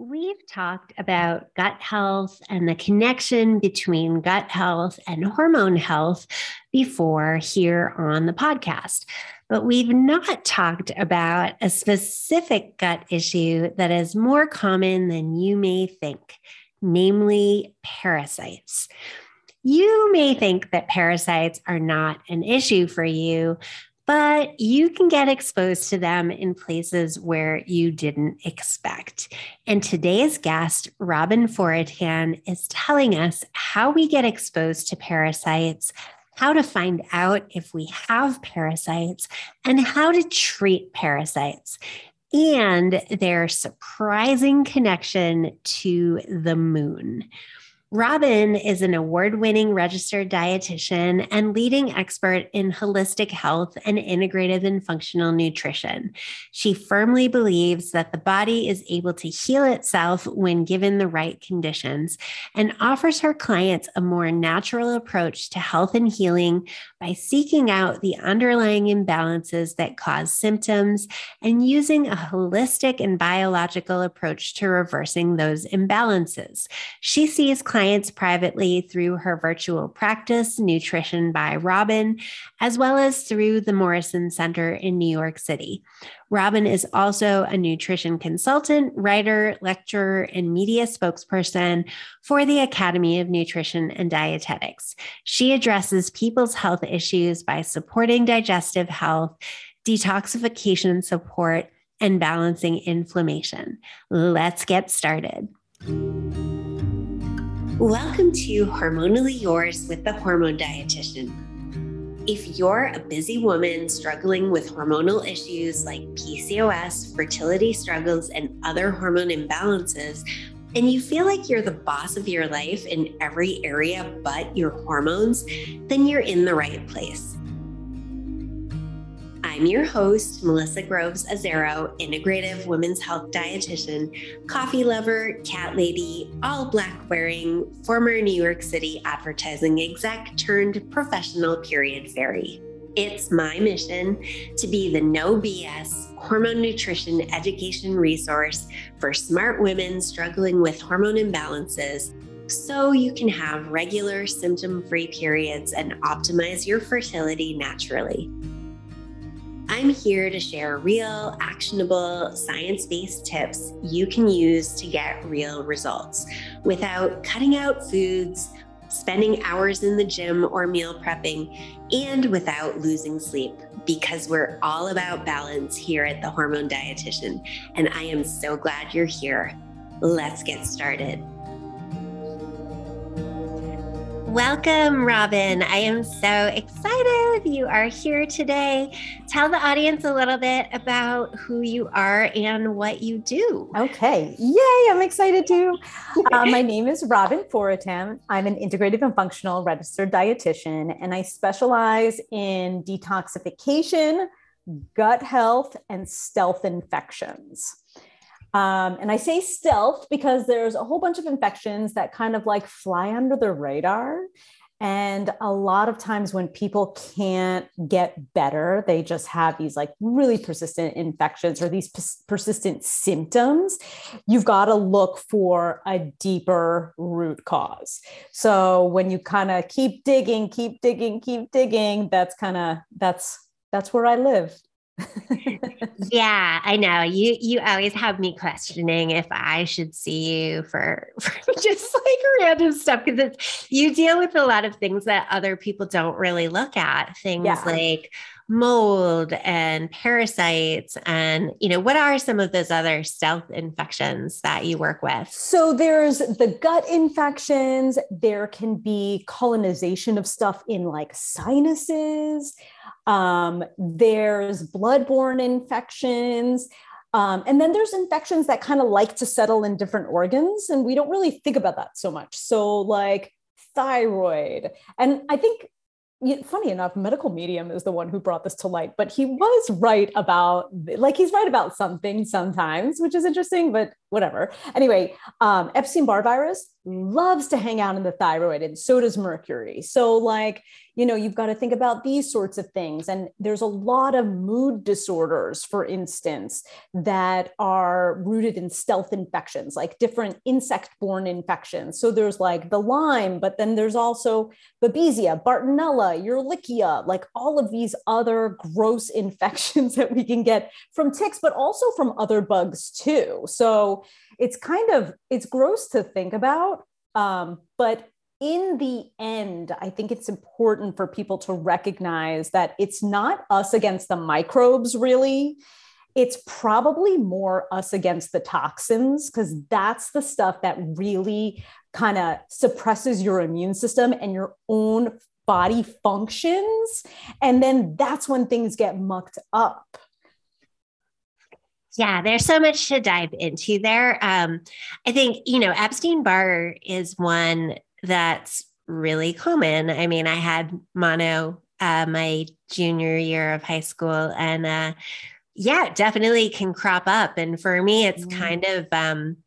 We've talked about gut health and the connection between gut health and hormone health before here on the podcast, but we've not talked about a specific gut issue that is more common than you may think, namely parasites. You may think that parasites are not an issue for you, but you can get exposed to them in places where you didn't expect. And today's guest, Robin Foroutan, is telling us how we get exposed to parasites, how to find out if we have parasites, and how to treat parasites and their surprising connection to the moon. Robin is an award winning registered dietitian and leading expert in holistic health and integrative and functional nutrition. She firmly believes that the body is able to heal itself when given the right conditions and offers her clients a more natural approach to health and healing by seeking out the underlying imbalances that cause symptoms and using a holistic and biological approach to reversing those imbalances. She sees clients clients privately through her virtual practice, Nutrition by Robin, as well as through the Morrison Center in New York City. Robin is also a nutrition consultant, writer, lecturer, and media spokesperson for the Academy of Nutrition and Dietetics. She addresses people's health issues by supporting digestive health, detoxification support, and balancing inflammation. Let's get started. Welcome to Hormonally Yours with the Hormone Dietitian. If you're a busy woman struggling with hormonal issues like PCOS, fertility struggles, and other hormone imbalances, and you feel like you're the boss of your life in every area but your hormones, then you're in the right place. I'm your host, Melissa Groves Azzaro, integrative women's health dietitian, coffee lover, cat lady, all black wearing, former New York City advertising exec turned professional period fairy. It's my mission to be the no BS hormone nutrition education resource for smart women struggling with hormone imbalances so you can have regular symptom free periods and optimize your fertility naturally. I'm here to share real, actionable, science based tips you can use to get real results without cutting out foods, spending hours in the gym or meal prepping, and without losing sleep, because we're all about balance here at the Hormone Dietitian. And I am so glad you're here. Let's get started. Welcome, Robin. I am so excited you are here today. Tell the audience a little bit about who you are and what you do. Okay. Yay. I'm excited too. Uh, my name is Robin Foroutan. I'm an integrative and functional registered dietitian, and I specialize in detoxification, gut health, and stealth infections. Um, and I say stealth because there's a whole bunch of infections that kind of like fly under the radar. And a lot of times when people can't get better, they just have these like really persistent infections or these persistent symptoms. You've got to look for a deeper root cause. So when you kind of keep digging, keep digging, keep digging, that's kind of that's that's where I live yeah, I know. You you always have me questioning if I should see you for, for just like random stuff because you deal with a lot of things that other people don't really look at. Things yeah. like mold and parasites and you know what are some of those other stealth infections that you work with so there's the gut infections there can be colonization of stuff in like sinuses um, there's bloodborne infections. Um, and then there's infections that kind of like to settle in different organs, and we don't really think about that so much. So, like thyroid. And I think, funny enough, medical medium is the one who brought this to light, but he was right about, like, he's right about something sometimes, which is interesting. But whatever. Anyway, um, Epstein Barr virus loves to hang out in the thyroid, and so does mercury. So, like, you know, you've got to think about these sorts of things. And there's a lot of mood disorders, for instance, that are rooted in stealth infections, like different insect borne infections. So, there's like the Lyme, but then there's also Babesia, Bartonella, Ehrlichia, like all of these other gross infections that we can get from ticks, but also from other bugs too. So, it's kind of it's gross to think about um, but in the end i think it's important for people to recognize that it's not us against the microbes really. It's probably more us against the toxins because that's the stuff that really kind of suppresses your immune system and your own body functions. And then that's when things get mucked up yeah, there's so much to dive into there. Um, I think, you know, Epstein Barr is one that's really common. I mean, I had mono uh, my junior year of high school, and uh, yeah, definitely can crop up. And for me, it's mm. kind of, um,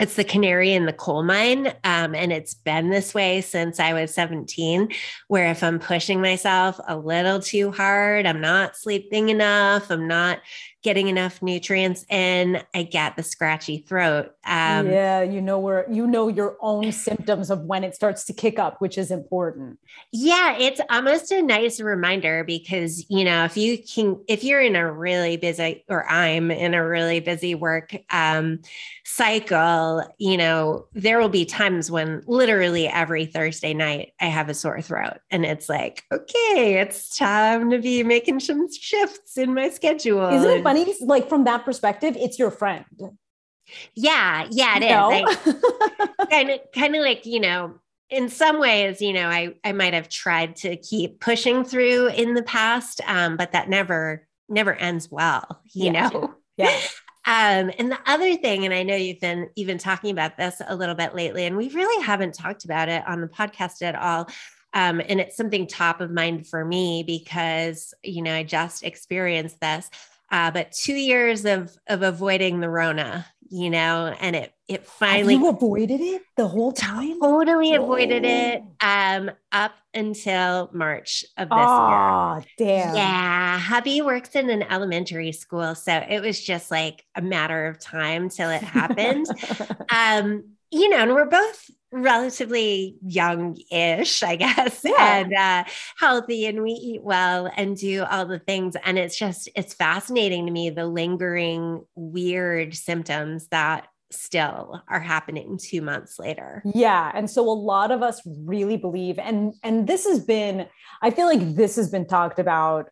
it's the canary in the coal mine. Um, and it's been this way since I was 17, where if I'm pushing myself a little too hard, I'm not sleeping enough, I'm not getting enough nutrients in, I get the scratchy throat. Um, yeah, you know where you know your own symptoms of when it starts to kick up, which is important. Yeah, it's almost a nice reminder because you know if you can, if you're in a really busy, or I'm in a really busy work um, cycle, you know there will be times when literally every Thursday night I have a sore throat, and it's like, okay, it's time to be making some shifts in my schedule. Isn't it funny? Like from that perspective, it's your friend. Yeah, yeah, it is. kind of, kind of like you know, in some ways, you know, I I might have tried to keep pushing through in the past, um, but that never never ends well. You yeah. know. Yeah. Um, and the other thing, and I know you've been even talking about this a little bit lately, and we really haven't talked about it on the podcast at all. Um, and it's something top of mind for me because you know I just experienced this. Uh, but two years of of avoiding the Rona, you know, and it it finally Have you avoided it the whole time. Totally avoided it um up until March of this year. oh, year. damn. Yeah, hubby works in an elementary school, so it was just like a matter of time till it happened. um, you know, and we're both relatively young-ish, I guess, yeah. and uh, healthy, and we eat well and do all the things. And it's just it's fascinating to me the lingering weird symptoms that still are happening two months later yeah and so a lot of us really believe and and this has been i feel like this has been talked about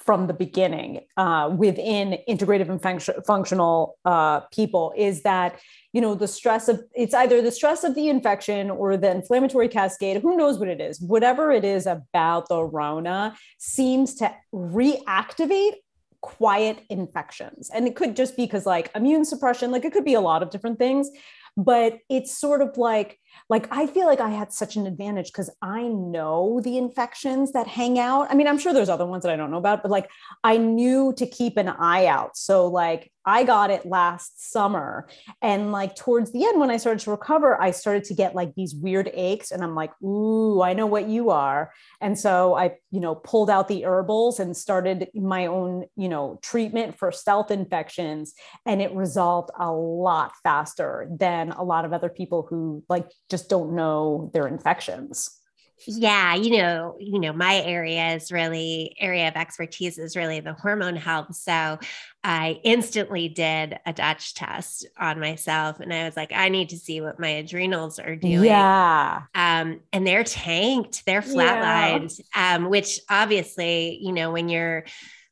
from the beginning uh, within integrative and function, functional uh, people is that you know the stress of it's either the stress of the infection or the inflammatory cascade who knows what it is. Whatever it is about the rona seems to reactivate quiet infections. And it could just be because like immune suppression like it could be a lot of different things but it's sort of like like i feel like i had such an advantage because i know the infections that hang out. I mean i'm sure there's other ones that i don't know about but like i knew to keep an eye out. So like i got it last summer and like towards the end when i started to recover i started to get like these weird aches and i'm like ooh i know what you are. And so i you know pulled out the herbals and started my own you know treatment for stealth infections and it resolved a lot faster than a lot of other people who like just don't know their infections. Yeah you know you know my area is really area of expertise is really the hormone health so i instantly did a dutch test on myself and i was like i need to see what my adrenals are doing. Yeah. Um and they're tanked they're flatlined yeah. um which obviously you know when you're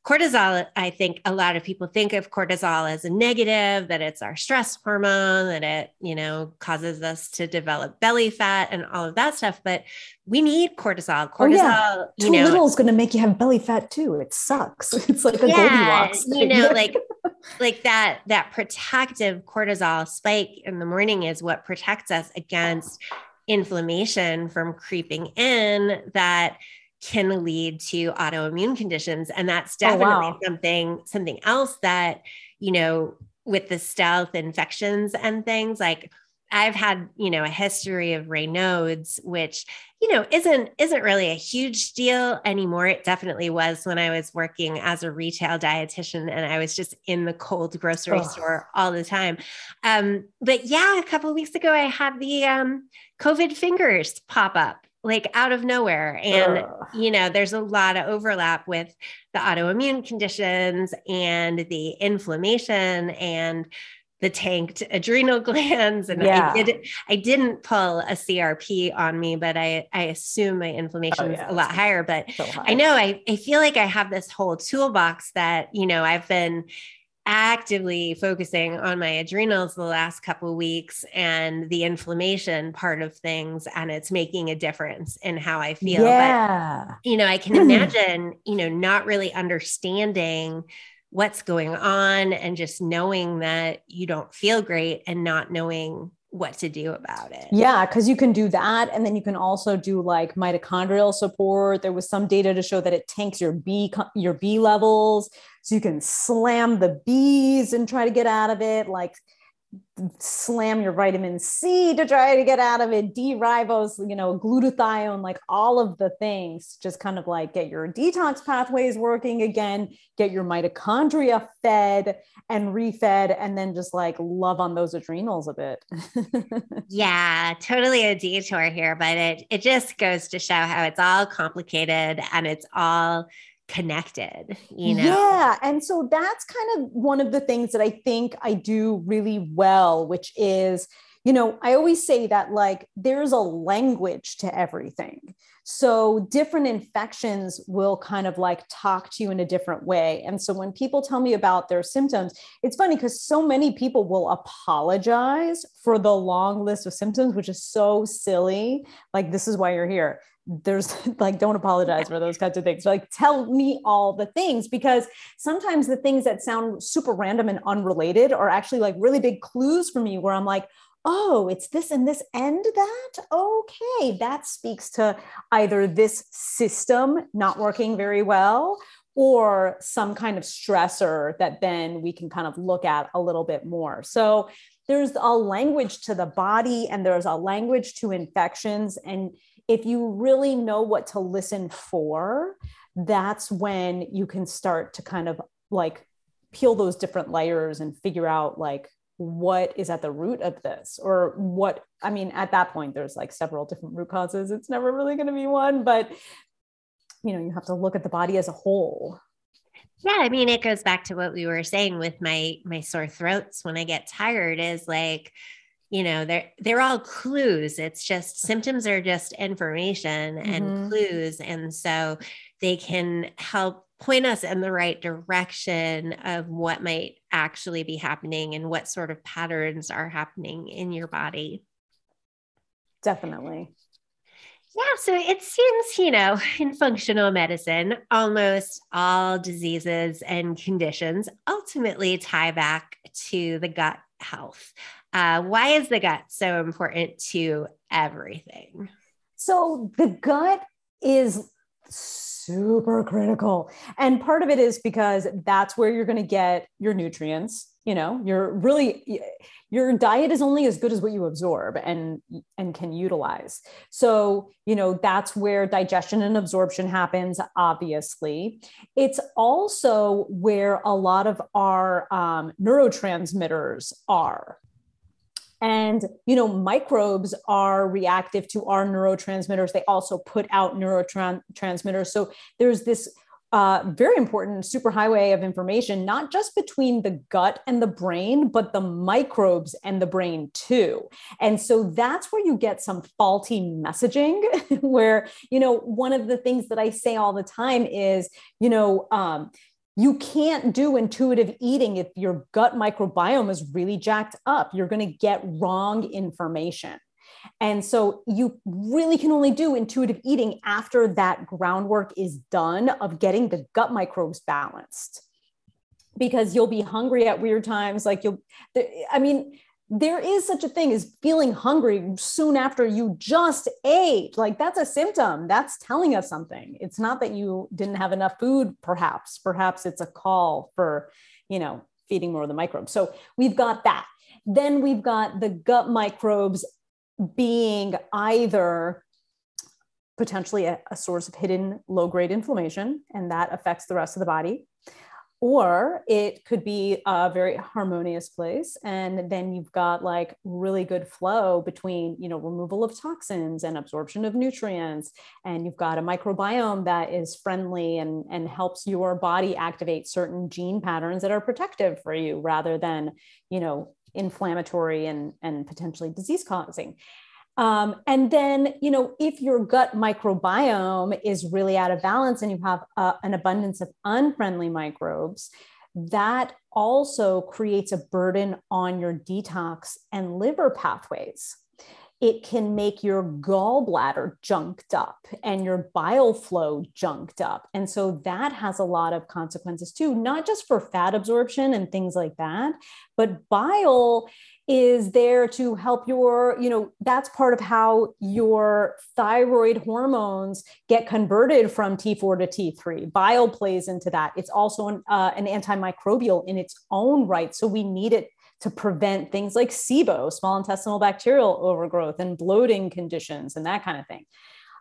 cortisol, I think a lot of people think of cortisol as a negative, that it's our stress hormone, that it, you know, causes us to develop belly fat and all of that stuff. But we need cortisol. Cortisol, oh, yeah. Too know, little is going to make you have belly fat too. It sucks. It's like a yeah, Goldilocks. Thing. You know, like like that that protective cortisol spike in the morning is what protects us against inflammation from creeping in that can lead to autoimmune conditions and that's definitely oh, wow. something something else that you know with the stealth infections and things like I've had, you know, a history of Raynaud's, which, you know, isn't isn't really a huge deal anymore. It definitely was when I was working as a retail dietitian and I was just in the cold grocery oh. store all the time. Um, but yeah, a couple weeks ago I had the um, COVID fingers pop up like out of nowhere. And, you know, there's a lot of overlap with the autoimmune conditions and the inflammation and the tanked adrenal glands and yeah. I did I didn't pull a CRP on me but I I assume my oh, inflammation oh, yeah. a lot higher but so high. I know I I feel like I have this whole toolbox that you know I've been actively focusing on my adrenals the last couple weeks and the inflammation part of things and it's making a difference in how I feel yeah. but you know I can imagine you know not really understanding what's going on and just knowing that you don't feel great and not knowing what to do about it. Yeah, because you can do that. And then you can also do like mitochondrial support. There was some data to show that it tanks your B your B levels. So you can slam the Bs and try to get out of it. Like slam your vitamin C to try to get out of it, D-ribose, you know, glutathione, like all of the things, just kind of like get your detox pathways working again, get your mitochondria fed and refed, and then just like love on those adrenals a bit. yeah, totally a detour here, but it it just goes to show how it's all complicated and it's all connected you know? Yeah and so that's kind of one of the things that i think i do really well which is you know i always say that like there's a language to everything so different infections will kind of like talk to you in a different way. And so when people tell me about their symptoms it's funny because so many people will apologize for the long list of symptoms which is so silly. Like this is why you're here. There's like don't apologize for those kinds of things. Like tell me all the things because sometimes the things that sound super random and unrelated are actually like really big clues for me where i'm like oh it's this and this and that? Okay that speaks to either this system not working very well or some kind of stressor that then we can kind of look at a little bit more. So there's a language to the body and there's a language to infections. And if you really know what to listen for, that's when you can start to kind of like peel those different layers and figure out like what is at the root of this or what i mean at that point there's like several different root causes. It's never really going to be one but you know you have to look at the body as a whole. Yeah i mean it goes back to what we were saying with my my sore throats when i get tired is like you know they're they're all clues. It's just symptoms are just information mm-hmm. and clues and so they can help point us in the right direction of what might actually be happening and what sort of patterns are happening in your body definitely yeah, so it seems, you know, in functional medicine, almost all diseases and conditions ultimately tie back to the gut health. Uh, why is the gut so important to everything? So, the gut is super critical. And part of it is because that's where you're going to get your nutrients. You know, you're really, your diet is only as good as what you absorb and and can utilize so you know that's where digestion and absorption happens obviously it's also where a lot of our um, neurotransmitters are and you know microbes are reactive to our neurotransmitters they also put out neurotransmitters so there's this uh, very important superhighway of information, not just between the gut and the brain, but the microbes and the brain too. And so that's where you get some faulty messaging, where, you know, one of the things that I say all the time is, you know, um, you can't do intuitive eating if your gut microbiome is really jacked up. You're going to get wrong information. And so you really can only do intuitive eating after that groundwork is done of getting the gut microbes balanced. Because you'll be hungry at weird times. Like you'll, I mean, there is such a thing as feeling hungry soon after you just ate. Like that's a symptom. That's telling us something. It's not that you didn't have enough food, perhaps. Perhaps it's a call for, you know, feeding more of the microbes. So we've got that. Then we've got the gut microbes being either potentially a, a source of hidden low grade inflammation, and that affects the rest of the body or it could be a very harmonious place and then you've got like really good flow between you know removal of toxins and absorption of nutrients and you've got a microbiome that is friendly and and helps your body activate certain gene patterns that are protective for you rather than you know inflammatory and and potentially disease causing um, and then, you know, if your gut microbiome is really out of balance and you have uh, an abundance of unfriendly microbes, that also creates a burden on your detox and liver pathways. It can make your gallbladder junked up and your bile flow junked up. And so that has a lot of consequences too, not just for fat absorption and things like that, but bile is there to help your, you know, that's part of how your thyroid hormones get converted from T4 to T3. Bile plays into that. It's also an, uh, an antimicrobial in its own right. So we need it to prevent things like SIBO, small intestinal bacterial overgrowth, and bloating conditions and that kind of thing.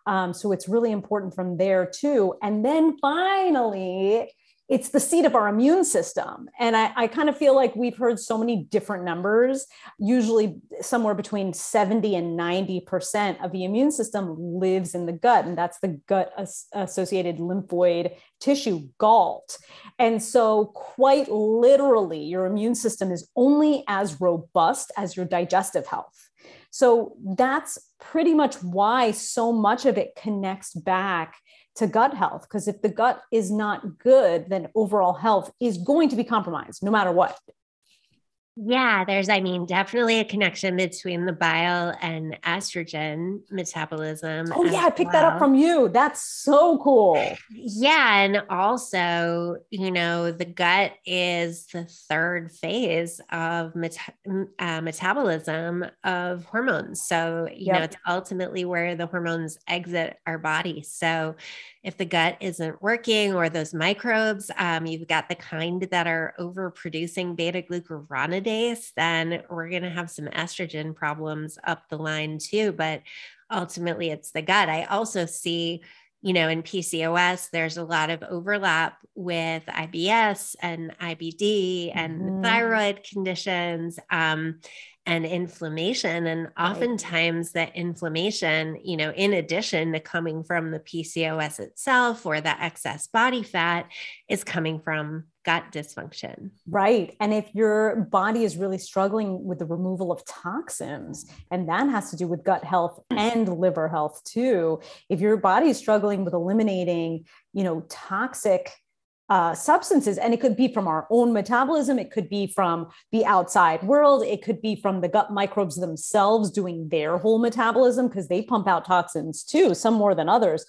Um, so it's really important from there too. And then finally, it's the seat of our immune system. And I, I, kind of feel like we've heard so many different numbers, usually somewhere between 70 and 90% of the immune system lives in the gut. And that's the gut associated lymphoid tissue, GALT. And so, quite literally, your immune system is only as robust as your digestive health. So, that's pretty much why so much of it connects back to gut health because if the gut is not good then overall health is going to be compromised no matter what yeah, there's, I mean, definitely a connection between the bile and estrogen metabolism. Oh, yeah, I picked well. that up from you. That's so cool. Yeah. And also, you know, the gut is the third phase of meta- uh, metabolism of hormones. So, you yep. know, it's ultimately where the hormones exit our body. So, if the gut isn't working or those microbes, um, you've got the kind that are overproducing beta glucuronidase, then we're going to have some estrogen problems up the line too. But ultimately, it's the gut. I also see you know, in PCOS, there's a lot of overlap with IBS and IBD and mm-hmm. thyroid conditions. Um, and inflammation. And oftentimes, that inflammation, you know, in addition to coming from the PCOS itself or the excess body fat, is coming from gut dysfunction. Right. And if your body is really struggling with the removal of toxins, and that has to do with gut health mm. and liver health too, if your body is struggling with eliminating, you know, toxic uh, substances. And it could be from our own metabolism, it could be from the outside world, it could be from the gut microbes themselves doing their whole metabolism because they pump out toxins too, some more than others.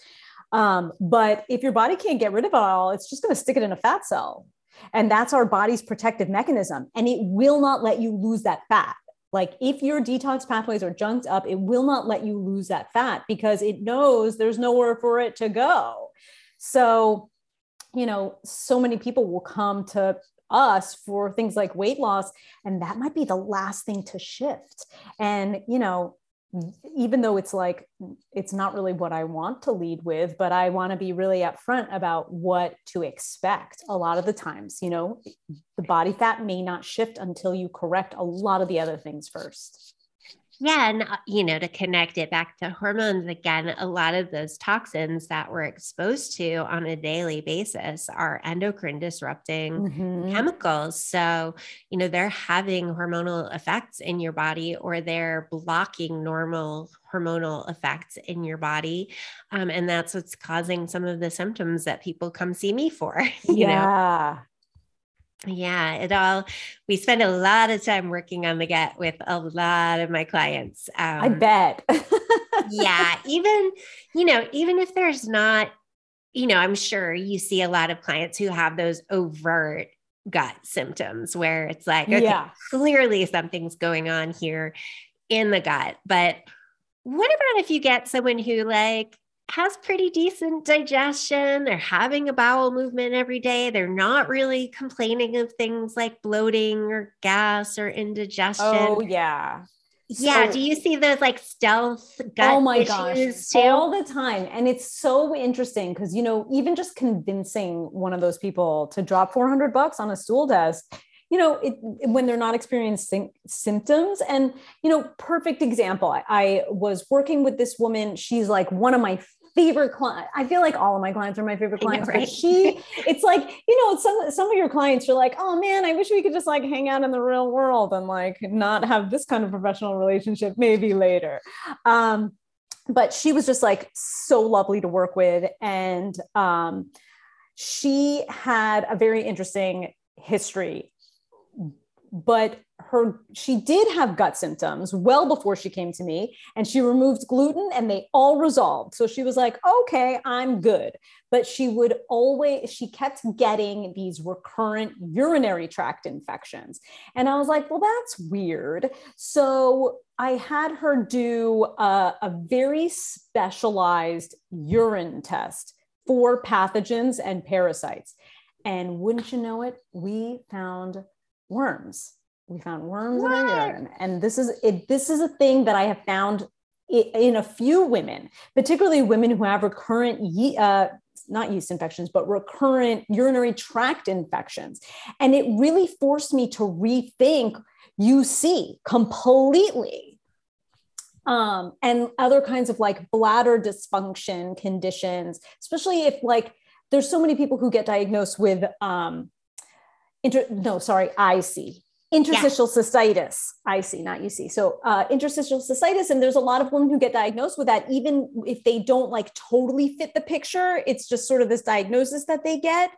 Um, but if your body can't get rid of it all, it's just going to stick it in a fat cell. And that's our body's protective mechanism. And it will not let you lose that fat. Like if your detox pathways are junked up, it will not let you lose that fat because it knows there's nowhere for it to go. So you know, so many people will come to us for things like weight loss, and that might be the last thing to shift. And, you know, even though it's like it's not really what I want to lead with, but I want to be really upfront about what to expect. A lot of the times, you know, the body fat may not shift until you correct a lot of the other things first. Yeah. And, uh, you know, to connect it back to hormones again, a lot of those toxins that we're exposed to on a daily basis are endocrine disrupting mm-hmm. chemicals. So, you know, they're having hormonal effects in your body or they're blocking normal hormonal effects in your body. Um, and that's what's causing some of the symptoms that people come see me for. yeah. Know? Yeah, it all, we spend a lot of time working on the gut with a lot of my clients. Um, I bet. yeah, even, you know, even if there's not, you know, I'm sure you see a lot of clients who have those overt gut symptoms where it's like, okay, yeah. clearly something's going on here in the gut. But what about if you get someone who like has pretty decent digestion. They're having a bowel movement every day. They're not really complaining of things like bloating or gas or indigestion. Oh, yeah. Yeah. So, do you see those like stealth gut Oh my gosh. Too? All the time. And it's so interesting because, you know, even just convincing one of those people to drop 400 bucks on a stool test you know, it, when they're not experiencing symptoms. And, you know, perfect example. I, I was working with this woman. She's like one of my favorite client. I feel like all of my clients are my favorite clients. Know, right? But she, it's like, you know, some some of your clients are like, oh man, I wish we could just like hang out in the real world and like not have this kind of professional relationship maybe later. Um, but she was just like so lovely to work with. And um, she had a very interesting history but her she did have gut symptoms well before she came to me and she removed gluten and they all resolved. So she was like okay i'm good. But she would always she kept getting these recurrent urinary tract infections. And i was like well that's weird. So i had her do a, a very specialized urine test for pathogens and parasites. And wouldn't you know it we found worms. We found worms what? in our urine, and this is it. This is a thing that I have found in a few women, particularly women who have recurrent ye- uh, not yeast infections, but recurrent urinary tract infections. And it really forced me to rethink UC completely. Um, and other kinds of like bladder dysfunction conditions, especially if like there's so many people who get diagnosed with um, inter, no, sorry, IC, interstitial yeah. cystitis, see, not UC. So uh, interstitial cystitis, and there's a lot of women who get diagnosed with that, even if they don't like totally fit the picture. It's just sort of this diagnosis that they get.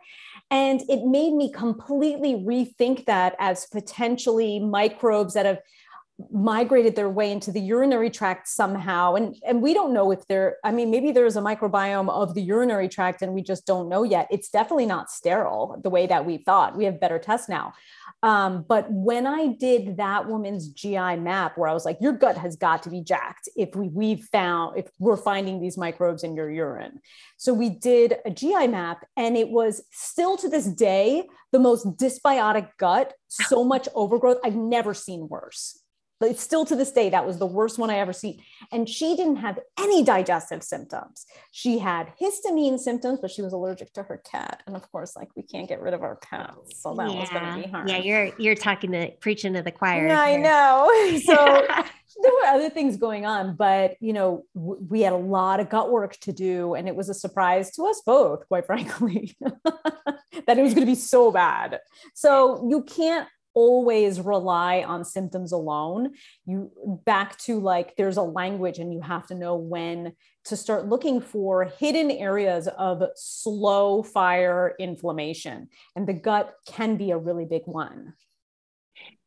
And it made me completely rethink that as potentially microbes that have migrated their way into the urinary tract somehow and and we don't know if there i mean maybe there's a microbiome of the urinary tract and we just don't know yet it's definitely not sterile the way that we thought we have better tests now um, but when i did that woman's gi map where i was like your gut has got to be jacked if we we've found if we're finding these microbes in your urine. So we did a gi map and it was still to this day the most dysbiotic gut so much overgrowth. I've never seen worse but still to this day, that was the worst one I ever seen. And she didn't have any digestive symptoms. She had histamine symptoms, but she was allergic to her cat. And of course, like we can't get rid of our cats. So that yeah. was going to be hard. Yeah, you're you're talking to preaching to the choir. Yeah, I know. So there were other things going on, but you know, w- we had a lot of gut work to do. And it was a surprise to us both, quite frankly, that it was going to be so bad. So you can't always rely on symptoms alone. You back to like there's a language and you have to know when to start looking for hidden areas of slow fire inflammation. And the gut can be a really big one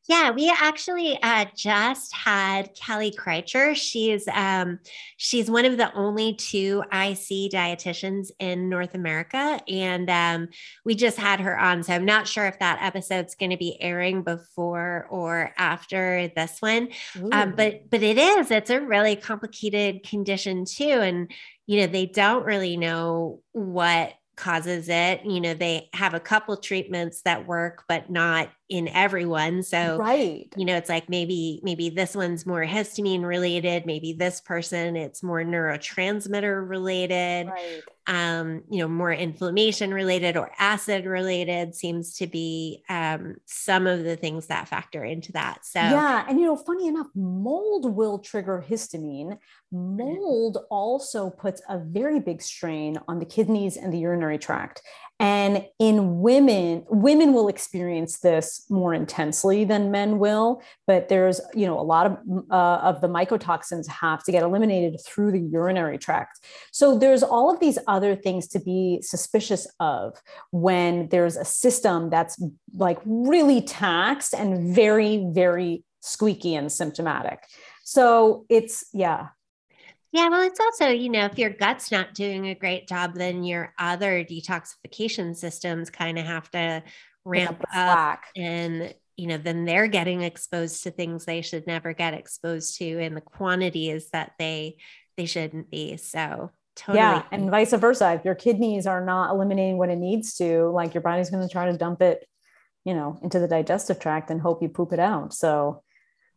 yeah, we actually uh, just had Kelly Kreitcher. She's um, she's one of the only two IC dietitians in North America, and um, we just had her on. So I'm not sure if that episode's going to be airing before or after this one, um, but but it is. It's a really complicated condition too, and you know they don't really know what causes it. You know, they have a couple treatments that work, but not in everyone. So, right. you know, it's like maybe, maybe this one's more histamine related. Maybe this person, it's more neurotransmitter related. Right um, you know, more inflammation related or acid related seems to be um, some of the things that factor into that. So, yeah. And, you know, funny enough, mold will trigger histamine. Mold also puts a very big strain on the kidneys and the urinary tract. And in women, women will experience this more intensely than men will. But there's, you know, a lot of uh, of the mycotoxins have to get eliminated through the urinary tract. So there's all of these other things to be suspicious of when there's a system that's like really taxed and very, very squeaky and symptomatic. So it's yeah, yeah, well, it's also, you know, if your gut's not doing a great job, then your other detoxification systems kind of have to ramp up and you know then they're getting exposed to things they should never get exposed to and the quantities that they they shouldn't be so Totally. Yeah. And vice versa. If your kidneys are not eliminating what it needs to, like your body's going to try to dump it, you know, into the digestive tract and hope you poop it out. So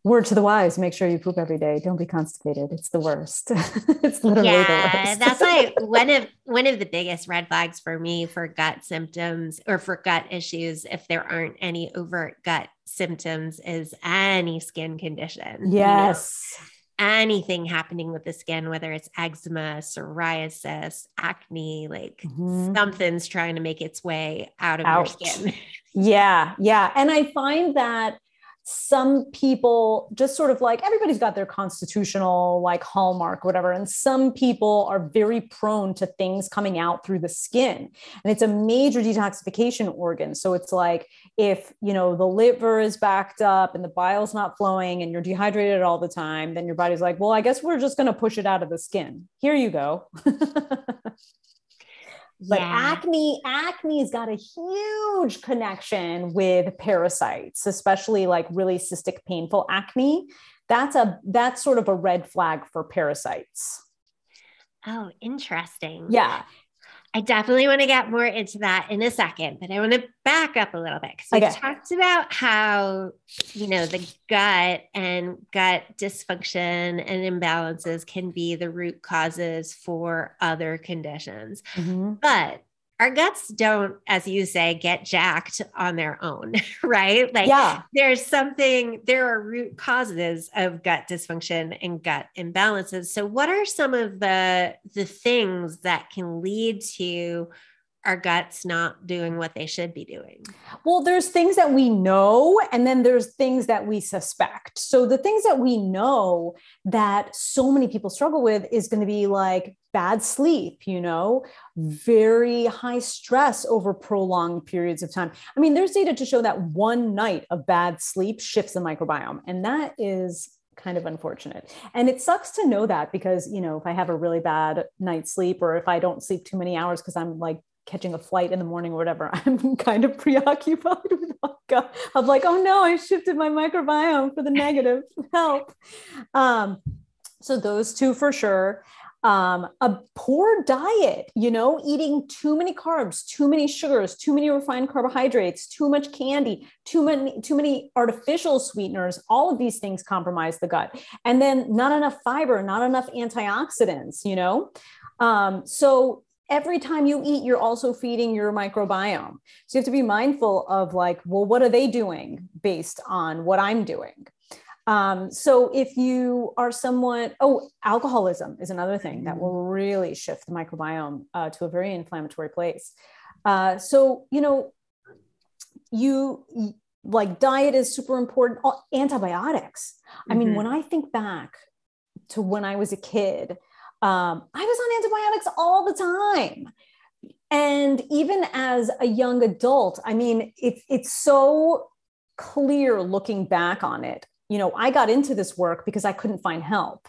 word to the wise make sure you poop every day don't be constipated it's the worst it's literally yeah, the worst that's like one of one of the biggest red flags for me for gut symptoms or for gut issues if there aren't any overt gut symptoms is any skin condition yes you know? anything happening with the skin, whether it's eczema, psoriasis, acne, like mm-hmm. something's trying to make its way out of your skin. yeah. Yeah. And I find that some people just sort of like everybody's got their constitutional like hallmark whatever and some people are very prone to things coming out through the skin and it's a major detoxification organ. So it's like if you know the liver is backed up and the bile's not flowing and you're dehydrated all the time then your body's like well i guess we're just going to push it out of the skin. Here you go But yeah. acne, acne's got a huge connection with parasites, especially like really cystic painful acne. That's a that's sort of a red flag for parasites. Oh, interesting. Yeah. I definitely want to get more into that in a second, but I want to back up a little bit because we okay. talked about how, you know, the gut and gut dysfunction and imbalances can be the root causes for other conditions. Mm-hmm. But our guts don't, as you say, get jacked on their own, right? Like yeah. there's something, there are root causes of gut dysfunction and gut imbalances. So what are some of the the things that can lead to our guts not doing what they should be doing? Well, there's things that we know, and then there's things that we suspect. So, the things that we know that so many people struggle with is going to be like bad sleep, you know, very high stress over prolonged periods of time. I mean, there's data to show that one night of bad sleep shifts the microbiome, and that is kind of unfortunate. And it sucks to know that because, you know, if I have a really bad night's sleep or if I don't sleep too many hours because I'm like catching a flight in the morning or whatever, I'm kind of preoccupied with like, I'm like, oh no, I shifted my microbiome for the negative. Help. Um, so those two for sure. Um, a poor diet, you know, eating too many carbs, too many sugars, too many refined carbohydrates, too much candy, too many, too many artificial sweeteners, all of these things compromise the gut. And then not enough fiber, not enough antioxidants, you know. Um, so every time you eat, you're also feeding your microbiome. So you have to be mindful of like, well, what are they doing based on what I'm doing? Um, so if you are someone, oh, alcoholism is another thing that will mm. really shift the microbiome uh, to a very inflammatory place. Uh, so, you know, you like diet is super important. Antibiotics. Mm-hmm. I mean, mm-hmm. when I think back to when I was a kid, um, I was on antibiotics all the time. And even as a young adult, I mean, it's it's so clear looking back on it. You know, I got into this work because I couldn't find help.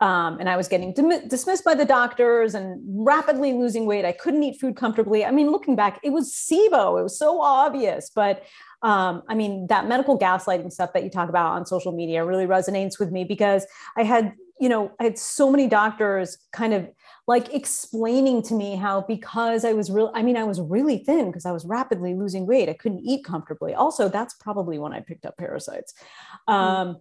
Um, and I was getting dim- dismissed by the doctors and rapidly losing weight. I couldn't eat food comfortably. I mean, looking back, it was SIBO. It was so obvious. But um, I mean, that medical gaslighting stuff that you talk about on social media really resonates with me because I had you know, I had so many doctors kind of like explaining to me how because I was real, I mean, I was really thin because I was rapidly losing weight. I couldn't eat comfortably. Also, that's probably when I picked up parasites. Mm. Um,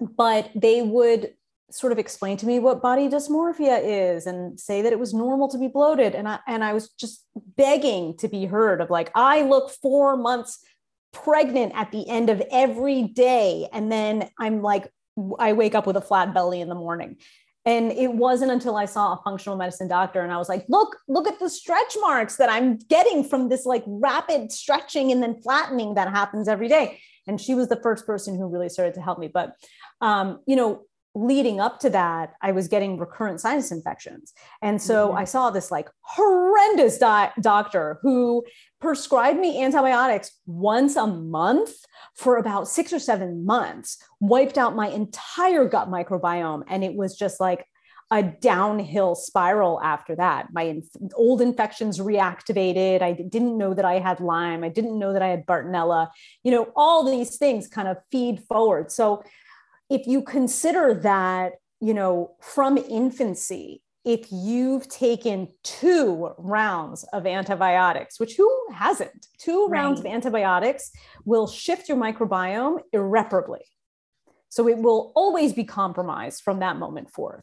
but they would sort of explain to me what body dysmorphia is and say that it was normal to be bloated. And I and I was just begging to be heard of like, I look four months pregnant at the end of every day. And then I'm like I wake up with a flat belly in the morning. And it wasn't until I saw a functional medicine doctor and I was like, look, look at the stretch marks that I'm getting from this like rapid stretching and then flattening that happens every day. And she was the first person who really started to help me. But, um, you know, leading up to that, I was getting recurrent sinus infections. And so mm-hmm. I saw this like horrendous di- doctor who prescribed me antibiotics once a month for about six or seven months, wiped out my entire gut microbiome. And it was just like a downhill spiral after that. My inf- old infections reactivated. I didn't know that I had Lyme. I didn't know that I had Bartonella. You know, all these things kind of feed forward. So if you consider that, you know, from infancy, if you've taken two rounds of antibiotics, which who hasn't? Two right. rounds of antibiotics will shift your microbiome irreparably. So it will always be compromised from that moment forth.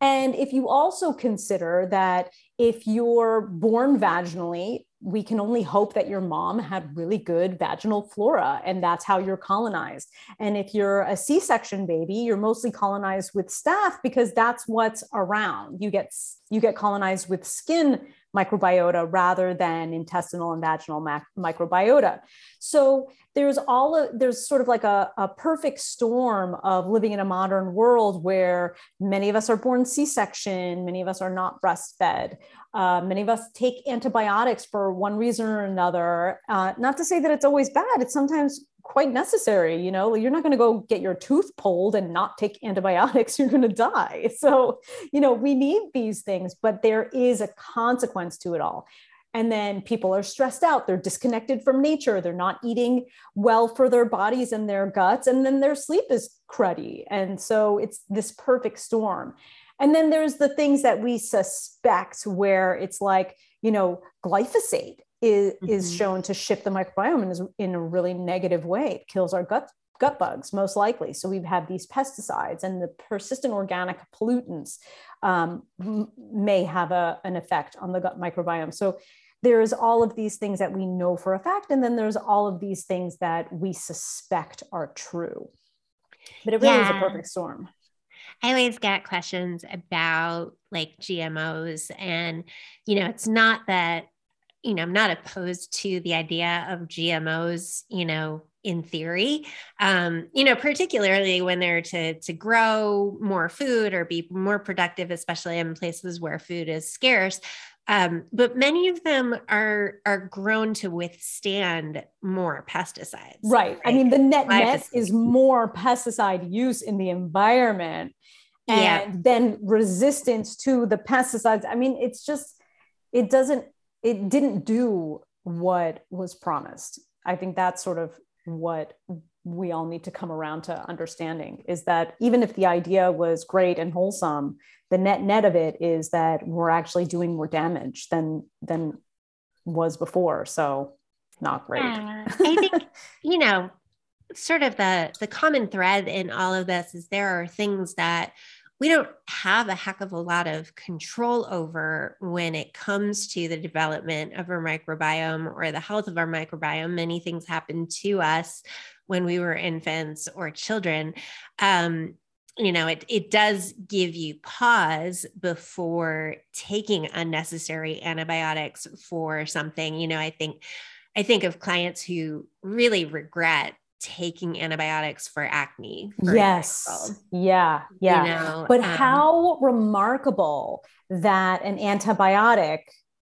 And if you also consider that if you're born vaginally, we can only hope that your mom had really good vaginal flora and that's how you're colonized. And if you're a C section baby, you're mostly colonized with staph because that's what's around. You get, you get colonized with skin microbiota rather than intestinal and vaginal mac- microbiota. So there's all of, there's sort of like a, a perfect storm of living in a modern world where many of us are born C-section, many of us are not breastfed. Uh, many of us take antibiotics for one reason or another. Uh, not to say that it's always bad. It's sometimes quite necessary. You know, you're not going to go get your tooth pulled and not take antibiotics. You're going to die. So, you know, we need these things, but there is a consequence to it all. And then people are stressed out. They're disconnected from nature. They're not eating well for their bodies and their guts. And then their sleep is cruddy. And so it's this perfect storm. And then there's the things that we suspect where it's like, you know, glyphosate is, mm-hmm. is shown to shift the microbiome in, in a really negative way. It kills our gut gut bugs most likely. So we've had these pesticides and the persistent organic pollutants um, may have a, an effect on the gut microbiome. So there's all of these things that we know for a fact, and then there's all of these things that we suspect are true. But it really yeah. is a perfect storm. I always get questions about like GMOs, and you know, it's not that you know, I'm not opposed to the idea of GMOs, you know, in theory, um, you know, particularly when they're to to grow more food or be more productive, especially in places where food is scarce. Um, but many of them are are grown to withstand more pesticides. Right. right? I mean, the net net is more pesticide use in the environment, and yeah. then resistance to the pesticides. I mean, it's just it doesn't it didn't do what was promised. I think that's sort of what we all need to come around to understanding is that even if the idea was great and wholesome, the net net of it is that we're actually doing more damage than than was before. So not great. Yeah, I think you know, sort of the the common thread in all of this is there are things that we don't have a heck of a lot of control over when it comes to the development of our microbiome or the health of our microbiome. Many things happen to us when we were infants or children. Um, you know, it, it does give you pause before taking unnecessary antibiotics for something. You know, I think I think of clients who really regret taking antibiotics for acne. For yes. Example. Yeah. Yeah. You know, but um, how remarkable that an antibiotic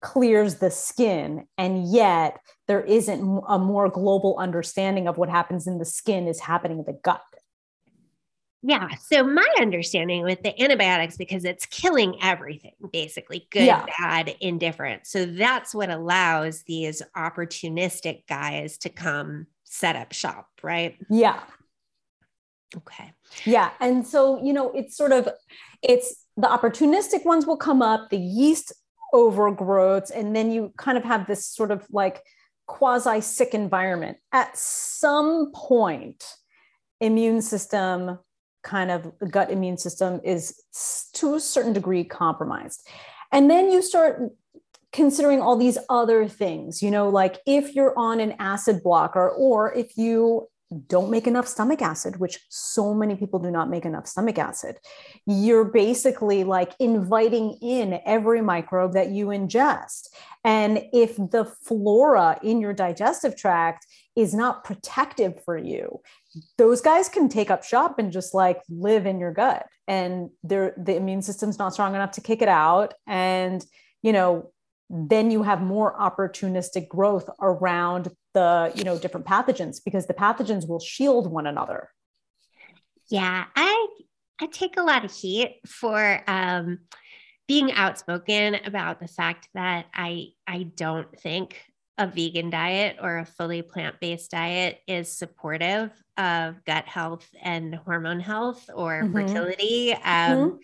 clears the skin and yet there isn't a more global understanding of what happens in the skin is happening in the gut. Yeah. So my understanding with the antibiotics, because it's killing everything, basically good, yeah. bad, indifferent. So that's what allows these opportunistic guys to come set up shop, right? Yeah. Okay. Yeah. And so, you know, it's sort of it's the opportunistic ones will come up, the yeast overgrowths, and then you kind of have this sort of like quasi sick environment. At some point, immune system kind of gut immune system is to a certain degree compromised. And then you start considering all these other things, you know, like if you're on an acid blocker or if you don't make enough stomach acid, which so many people do not make enough stomach acid, you're basically like inviting in every microbe that you ingest. And if the flora in your digestive tract is not protective for you, those guys can take up shop and just like live in your gut. And the immune system's not strong enough to kick it out. And, you know, then you have more opportunistic growth around the you know different pathogens because the pathogens will shield one another. Yeah i i take a lot of heat for um being outspoken about the fact that i i don't think a vegan diet or a fully plant-based diet is supportive of gut health and hormone health or mm-hmm. fertility. Um, mm-hmm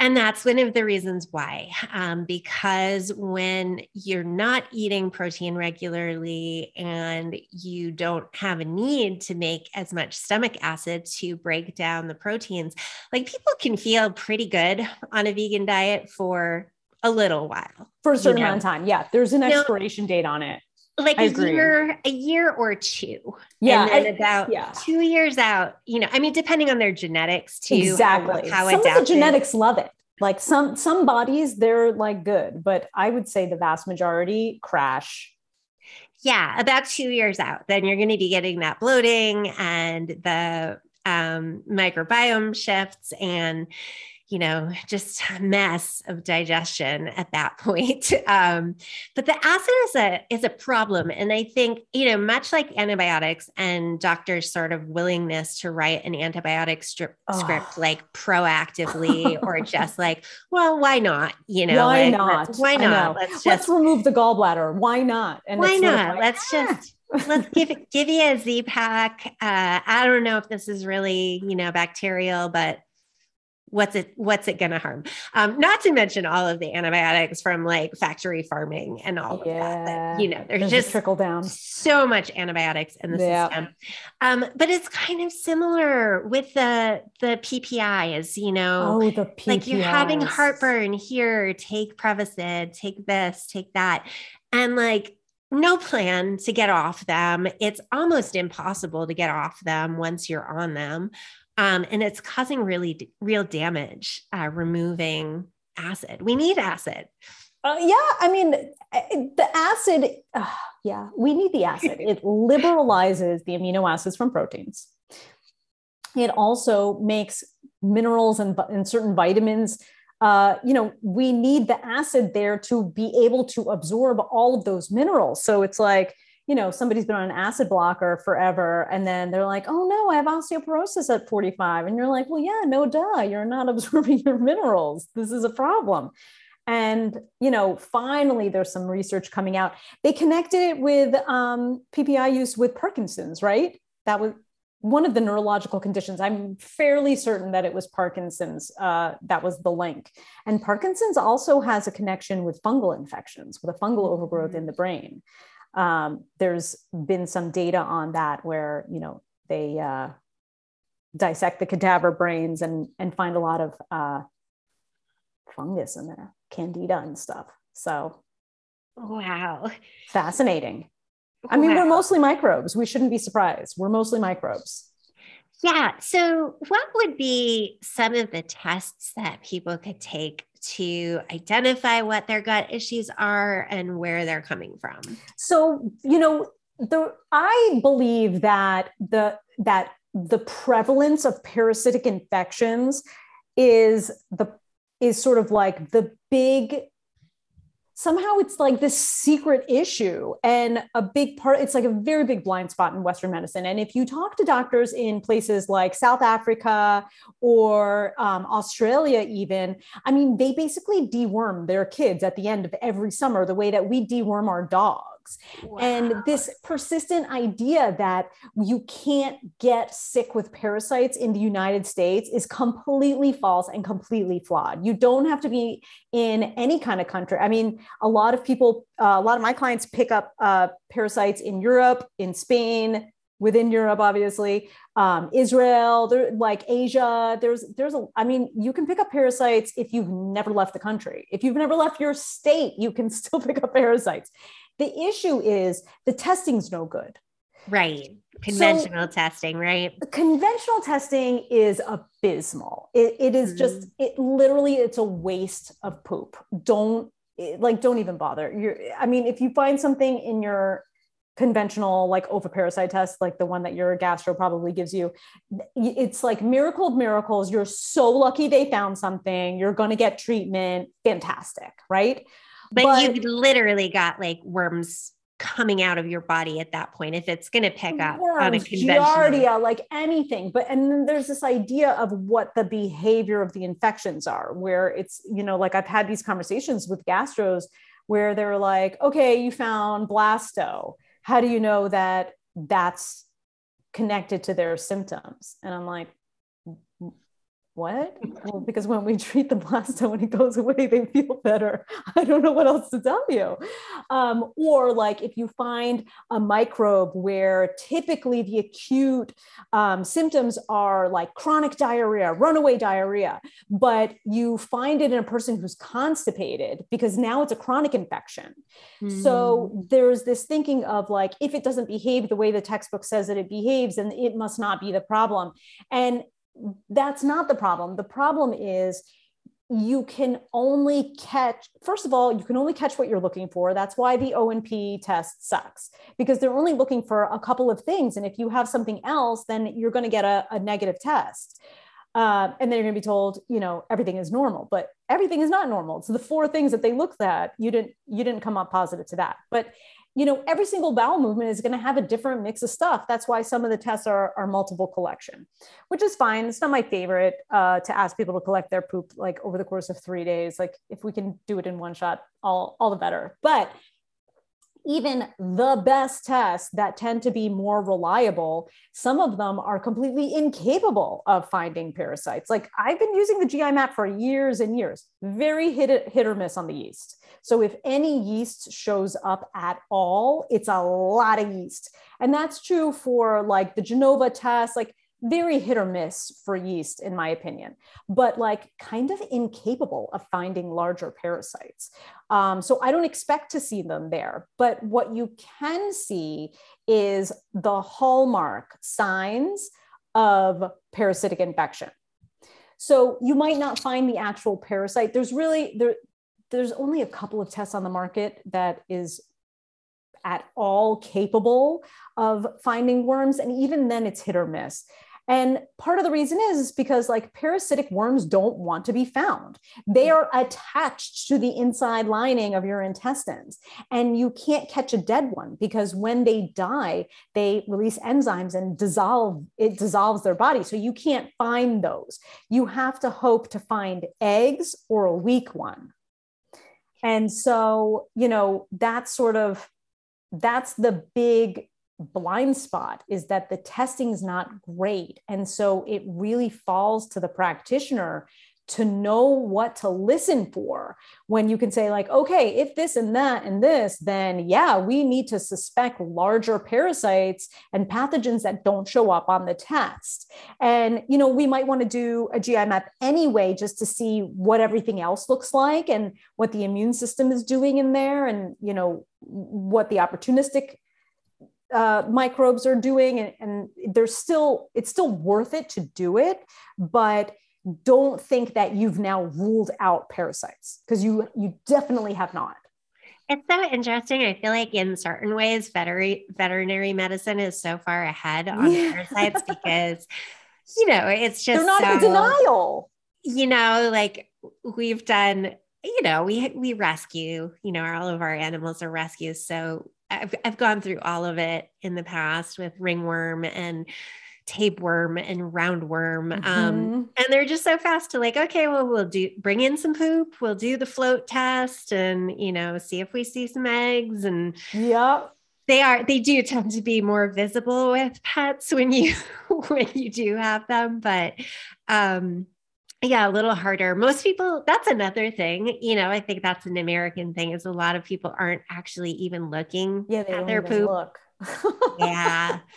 And that's one of the reasons why, um, because when you're not eating protein regularly and you don't have a need to make as much stomach acid to break down the proteins, like people can feel pretty good on a vegan diet for a little while. For a certain you know? amount of time. Yeah. There's an expiration date on it like I a agree. year, a year or two. Yeah. And then about yeah. two years out, you know, I mean, depending on their genetics too. Exactly. How, how some adapted. of the genetics love it. Like some some bodies, they're like good, but I would say the vast majority crash. Yeah, about two years out, then you're going to be getting that bloating and the um, microbiome shifts and you know, just a mess of digestion at that point. Um, but the acid is a is a problem, and I think you know, much like antibiotics and doctors' sort of willingness to write an antibiotic strip, oh. script like proactively or just like, well, why not? You know, why like, not? Why not? Let's just let's remove the gallbladder. Why not? And why not? Like, let's ah. just let's give give you a Z pack. Uh, I don't know if this is really you know bacterial, but what's it what's it going to harm um, not to mention all of the antibiotics from like factory farming and all yeah. of that, that you know there's, there's just trickle down so much antibiotics in the yeah. system um, but it's kind of similar with the the ppis you know oh, the PPIs. like you're having heartburn here take prevacid take this take that and like no plan to get off them. It's almost impossible to get off them once you're on them. Um, and it's causing really d- real damage, uh, removing acid. We need acid. Uh, yeah, I mean, eh, the acid, uh, yeah, we need the acid. it liberalizes the amino acids from proteins. It also makes minerals and, and certain vitamins. Uh, you know, we need the acid there to be able to absorb all of those minerals. So it's like, you know, somebody's been on an acid blocker forever and then they're like, oh no, I have osteoporosis at 45. And you're like, well, yeah, no duh, you're not absorbing your minerals. This is a problem. And, you know, finally there's some research coming out. They connected it with um, PPI use with Parkinson's, right? That was one of the neurological conditions. I'm fairly certain that it was Parkinson's. Uh, that was the link. And Parkinson's also has a connection with fungal infections, with a fungal overgrowth in the brain um, there's been some data on that where you know they uh, dissect the cadaver brains and and find a lot of uh, fungus in there, candida and stuff. So, wow, fascinating. I mean, wow. we're mostly microbes. We shouldn't be surprised. We're mostly microbes. Yeah. So, what would be some of the tests that people could take to identify what their gut issues are and where they're coming from? So, you know, the I believe that the that the prevalence of parasitic infections is the is sort of like the big somehow it's like this secret issue and a big part it's like a very big blind spot in western medicine. And if you talk to doctors in places like south africa or um, australia even i mean they basically deworm their kids at the end of every summer the way that we deworm our dogs Wow. And this persistent idea that you can't get sick with parasites in the United States is completely false and completely flawed. You don't have to be in any kind of country. I mean, a lot of people, uh, a lot of my clients pick up uh, parasites in Europe, in Spain, within Europe, obviously, um, Israel, there, like Asia. There's, there's a. I mean, you can pick up parasites if you've never left the country. If you've never left your state, you can still pick up parasites. The issue is the testing's no good. Right. Conventional so, testing, right? Conventional testing is abysmal. It, it is mm-hmm. just, it literally, it's a waste of poop. Don't, like, don't even bother. You're, I mean, if you find something in your conventional like oviparasite test like the one that your gastro probably gives you it's like miracle of miracles you're so lucky they found something you're going to get treatment fantastic right but, but you've literally got like worms coming out of your body at that point if it's going to pick up worms, on a conventional giardia, like anything. But and then there's this idea of what the behavior of the infections are where it's you know like i've had these conversations with gastros where they're like okay you found blasto. How do you know that that's connected to their symptoms? And i'm like what? Well, because when we treat the blastoma and it goes away, they feel better. I don't know what else to tell you. Um, or like if you find a microbe where typically the acute um, symptoms are like chronic diarrhea, runaway diarrhea, but you find it in a person who's constipated because now it's a chronic infection. Mm. So hmm. there's this thinking of like, if it doesn't behave the way the textbook says that it behaves, then it must not be the problem. And that's not the problem. The problem is you can only catch first of all you can only catch what you're looking for. That's why the O&P test sucks because they're only looking for a couple of things. And if you have something else then you're going to get a, a negative test. Uh, and then you're going to be told you know everything is normal but everything is not normal. So the four things that they looked at you didn't you didn't come up positive to that. But you know, every single bowel movement is going to have a different mix of stuff. That's why some of the tests are, are multiple collection, which is fine. It's not my favorite uh, to ask people to collect their poop like over the course of three days. Like if we can do it in one shot, all, all the better. But even the best tests that tend to be more reliable, some of them are completely incapable of finding parasites. Like I've been using the GI map for years and years, very hit, hit or miss on the yeast. So if any yeast shows up at all, it's a lot of yeast. And that's true for like the Genova test, like very hit or miss for yeast, in my opinion, but like kind of incapable of finding larger parasites. Um, so I don't expect to see them there. But what you can see is the hallmark signs of parasitic infection. So you might not find the actual parasite. There's really there, there's only a couple of tests on the market that is at all capable of finding worms and even then it's hit or miss and part of the reason is because like parasitic worms don't want to be found. They mm-hmm. are attached to the inside lining of your intestines. And you can't catch a dead one because when they die, they release enzymes and dissolve, it dissolves their body. So you can't find those. You have to hope to find eggs or a weak one. And so, you know, that's sort of that's the big blind spot is that the testing is not great. And so it really falls to the practitioner to know what to listen for when you can say like okay if this and that and this then yeah we need to suspect larger parasites and pathogens that don't show up on the test and you know we might want to do a gi map anyway just to see what everything else looks like and what the immune system is doing in there and you know what the opportunistic uh, microbes are doing and, and there's still it's still worth it to do it but don't think that you've now ruled out parasites because you you definitely have not it's so interesting. I feel like in certain ways, veterinary veterinary medicine is so far ahead on yeah. parasites because, you know, it's just they're not so, in denial. You know, like we've done, you know, we we rescue, you know, all of our animals are rescues. So I've, I've gone through all of it in the past with ringworm and tapeworm and roundworm. Um, mm-hmm. Um, and they're just so fast to like, okay, well, we'll do bring in some poop, we'll do the float test and, you know, see if we see some eggs. And yeah, they are, they do tend to be more visible with pets when you, when you do have them. But, um, yeah, a little harder. Most people, that's another thing. You know, I think that's an American thing is a lot of people aren't actually even looking yeah, at their poop. Look. yeah.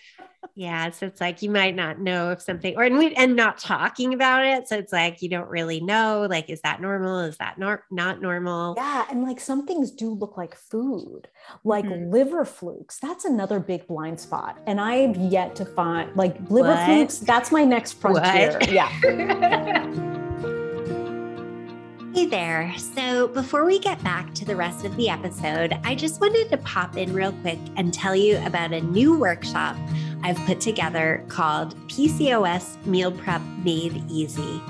Yeah. So it's like you might not know if something or and we and not talking about it. So it's like you don't really know. Like, is that normal? Is that not not normal? Yeah. And like some things do look like food, like mm-hmm. liver flukes. That's another big blind spot. And I've yet to find like liver what? flukes. That's my next frontier. What? Yeah. Hey there. So, before we get back to the rest of the episode, I just wanted to pop in real quick and tell you about a new workshop I've put together called PCOS Meal Prep Made Easy.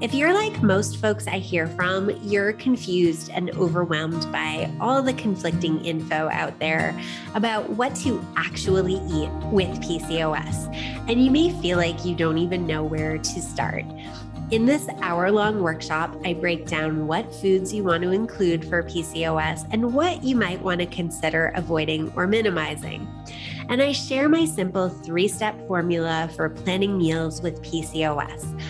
If you're like most folks I hear from, you're confused and overwhelmed by all the conflicting info out there about what to actually eat with PCOS. And you may feel like you don't even know where to start. In this hour long workshop, I break down what foods you want to include for PCOS and what you might want to consider avoiding or minimizing. And I share my simple three step formula for planning meals with PCOS.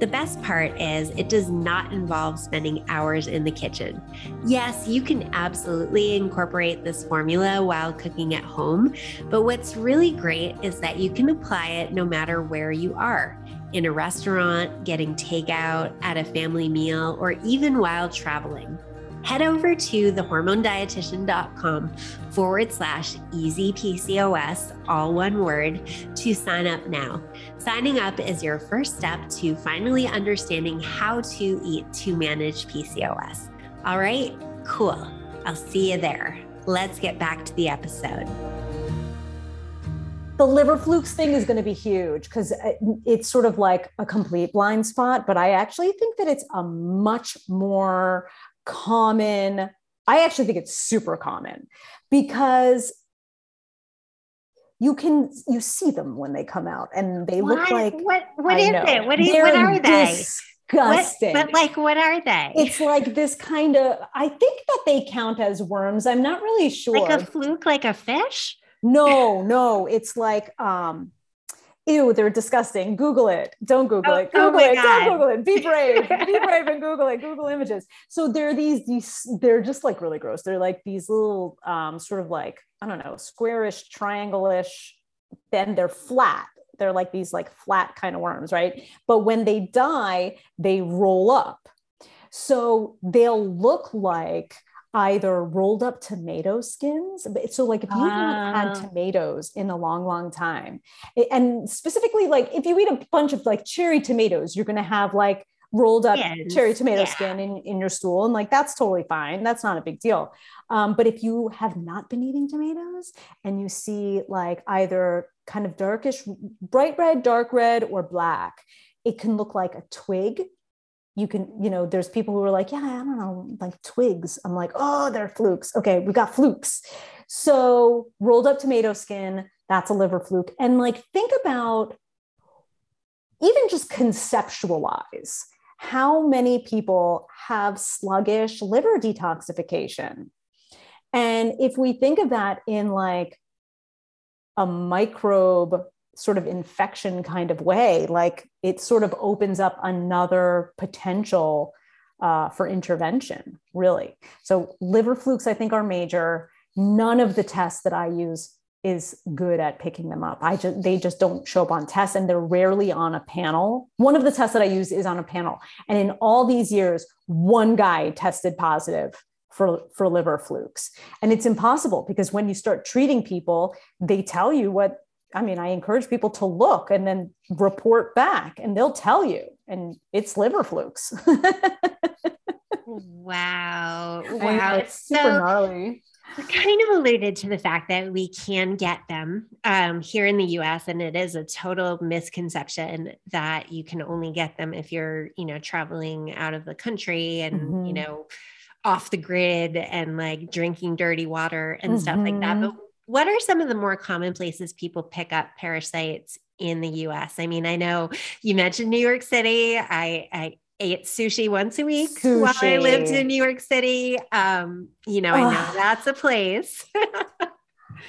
The best part is it does not involve spending hours in the kitchen. Yes, you can absolutely incorporate this formula while cooking at home, but what's really great is that you can apply it no matter where you are in a restaurant, getting takeout, at a family meal, or even while traveling head over to thehormonedietitian.com forward slash easy PCOS, all one word, to sign up now. Signing up is your first step to finally understanding how to eat to manage PCOS. All right, cool. I'll see you there. Let's get back to the episode. The liver flukes thing is going to be huge because uh, it's sort of like a complete blind spot, but I actually think that it's a much more common. I actually think it's super common because you can you see them when they come out and they what? look like what what is it? What, is, what are they? Disgusting what, but like what are they? It's like this kind of i think that they count as worms i'm not really sure like a fluke like a fish no no it's like um ew, they're disgusting. Google it. Don't Google oh, it. Oh Google oh it. God. Don't Google it. Be brave. Be brave and Google it. Google images. So they're these, these, they're just like really gross. They're like these little um, sort of like, I don't know, squarish, triangle-ish, then they're flat. They're like these like flat kind of worms, right? But when they die, they roll up. So they'll look like either rolled up tomato skins. So, like, if you haven't had ah. tomatoes in a long, long time, and specifically, like, if you eat a bunch of like cherry tomatoes, you're going to have like rolled up yes. cherry tomato yeah. skin in, in your stool. And like, that's totally fine. That's not a big deal. Um, but if you have not been eating tomatoes and you see like either kind of darkish, bright red, dark red, or black, it can look like a twig you can, you know, there's people who are like, yeah, I don't know, like twigs. I'm like, oh, they're flukes. Okay, we got flukes. So rolled up tomato skin, that's a liver fluke. And like, think about even just conceptualize how many people have sluggish liver detoxification. And if we think of that in like a microbe sort of infection kind of way like it sort of opens up another potential uh, for intervention really. So liver flukes i think are major. None of the tests that i use is good at picking them up. I just they just don't show up on tests and they're rarely on a panel. One of the tests that i use is on a panel. And in all these years one guy tested positive for, for liver flukes. And it's impossible because when you start treating people, they tell you what I mean, I encourage people to look and then report back, and they'll tell you. And it's liver flukes. wow! Wow! It's super so, gnarly. We kind of alluded to the fact that we can get them um, here in the U.S., and it is a total misconception that you can only get them if you're, you know, traveling out of the country and mm-hmm. you know off the grid and like drinking dirty water and mm-hmm. stuff like that. Mm-hmm. But what are some of the more common places people pick up parasites in the US? I mean, I know you mentioned New York City. I, I ate sushi once a week sushi. while I lived in New York City. Um, you know, I know that's a place.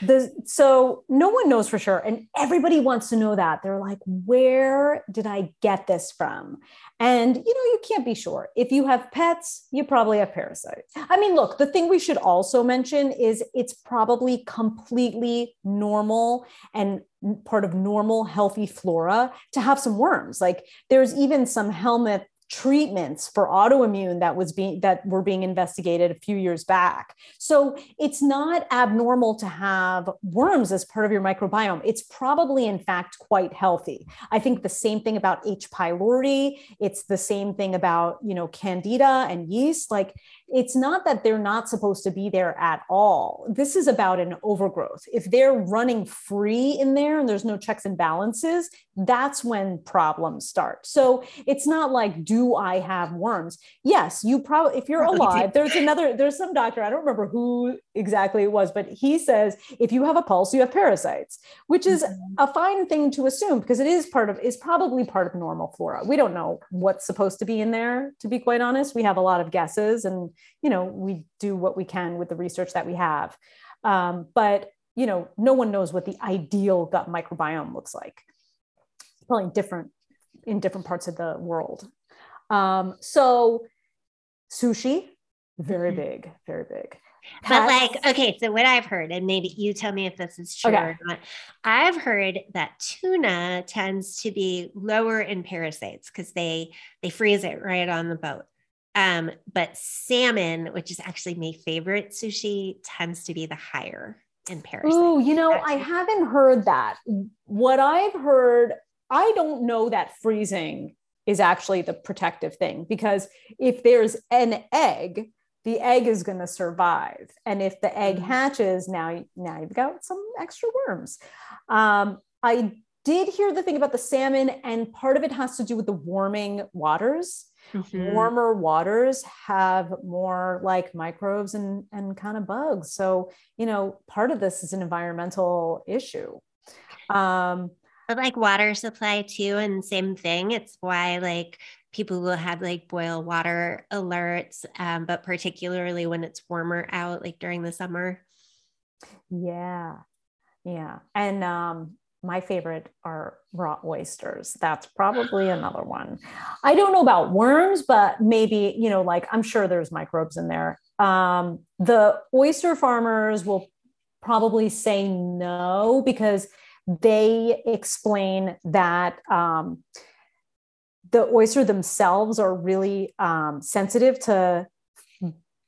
the so no one knows for sure and everybody wants to know that. They're like where did i get this from? And you know you can't be sure. If you have pets you probably have parasites. I mean look the thing we should also mention is it's probably completely normal and part of normal healthy flora to have some worms. Like there's even some helminth treatments for autoimmune that was being that were being investigated a few years back. So it's not abnormal to have worms as part of your microbiome. It's probably in fact quite healthy. I think the same thing about H pylori, it's the same thing about, you know, candida and yeast like it's not that they're not supposed to be there at all. This is about an overgrowth. If they're running free in there and there's no checks and balances, that's when problems start. So it's not like, do I have worms? Yes, you probably, if you're alive, there's another, there's some doctor, I don't remember who exactly it was, but he says if you have a pulse, you have parasites, which is mm-hmm. a fine thing to assume because it is part of, is probably part of normal flora. We don't know what's supposed to be in there, to be quite honest. We have a lot of guesses and you know we do what we can with the research that we have um, but you know no one knows what the ideal gut microbiome looks like it's probably different in different parts of the world. Um, so sushi, very mm-hmm. big, very big. But like, okay, so what I've heard, and maybe you tell me if this is true okay. or not. I've heard that tuna tends to be lower in parasites because they they freeze it right on the boat. Um, but salmon, which is actually my favorite sushi, tends to be the higher in parasites. Oh, you know, I haven't heard that. What I've heard, I don't know that freezing is actually the protective thing because if there's an egg, the egg is going to survive and if the egg mm-hmm. hatches now now you've got some extra worms um, i did hear the thing about the salmon and part of it has to do with the warming waters mm-hmm. warmer waters have more like microbes and and kind of bugs so you know part of this is an environmental issue um, but like water supply too and same thing it's why like people will have like boil water alerts, um, but particularly when it's warmer out, like during the summer. Yeah. Yeah. And um, my favorite are raw oysters. That's probably another one. I don't know about worms, but maybe, you know, like I'm sure there's microbes in there. Um, the oyster farmers will probably say no because they explain that um, the oyster themselves are really um, sensitive to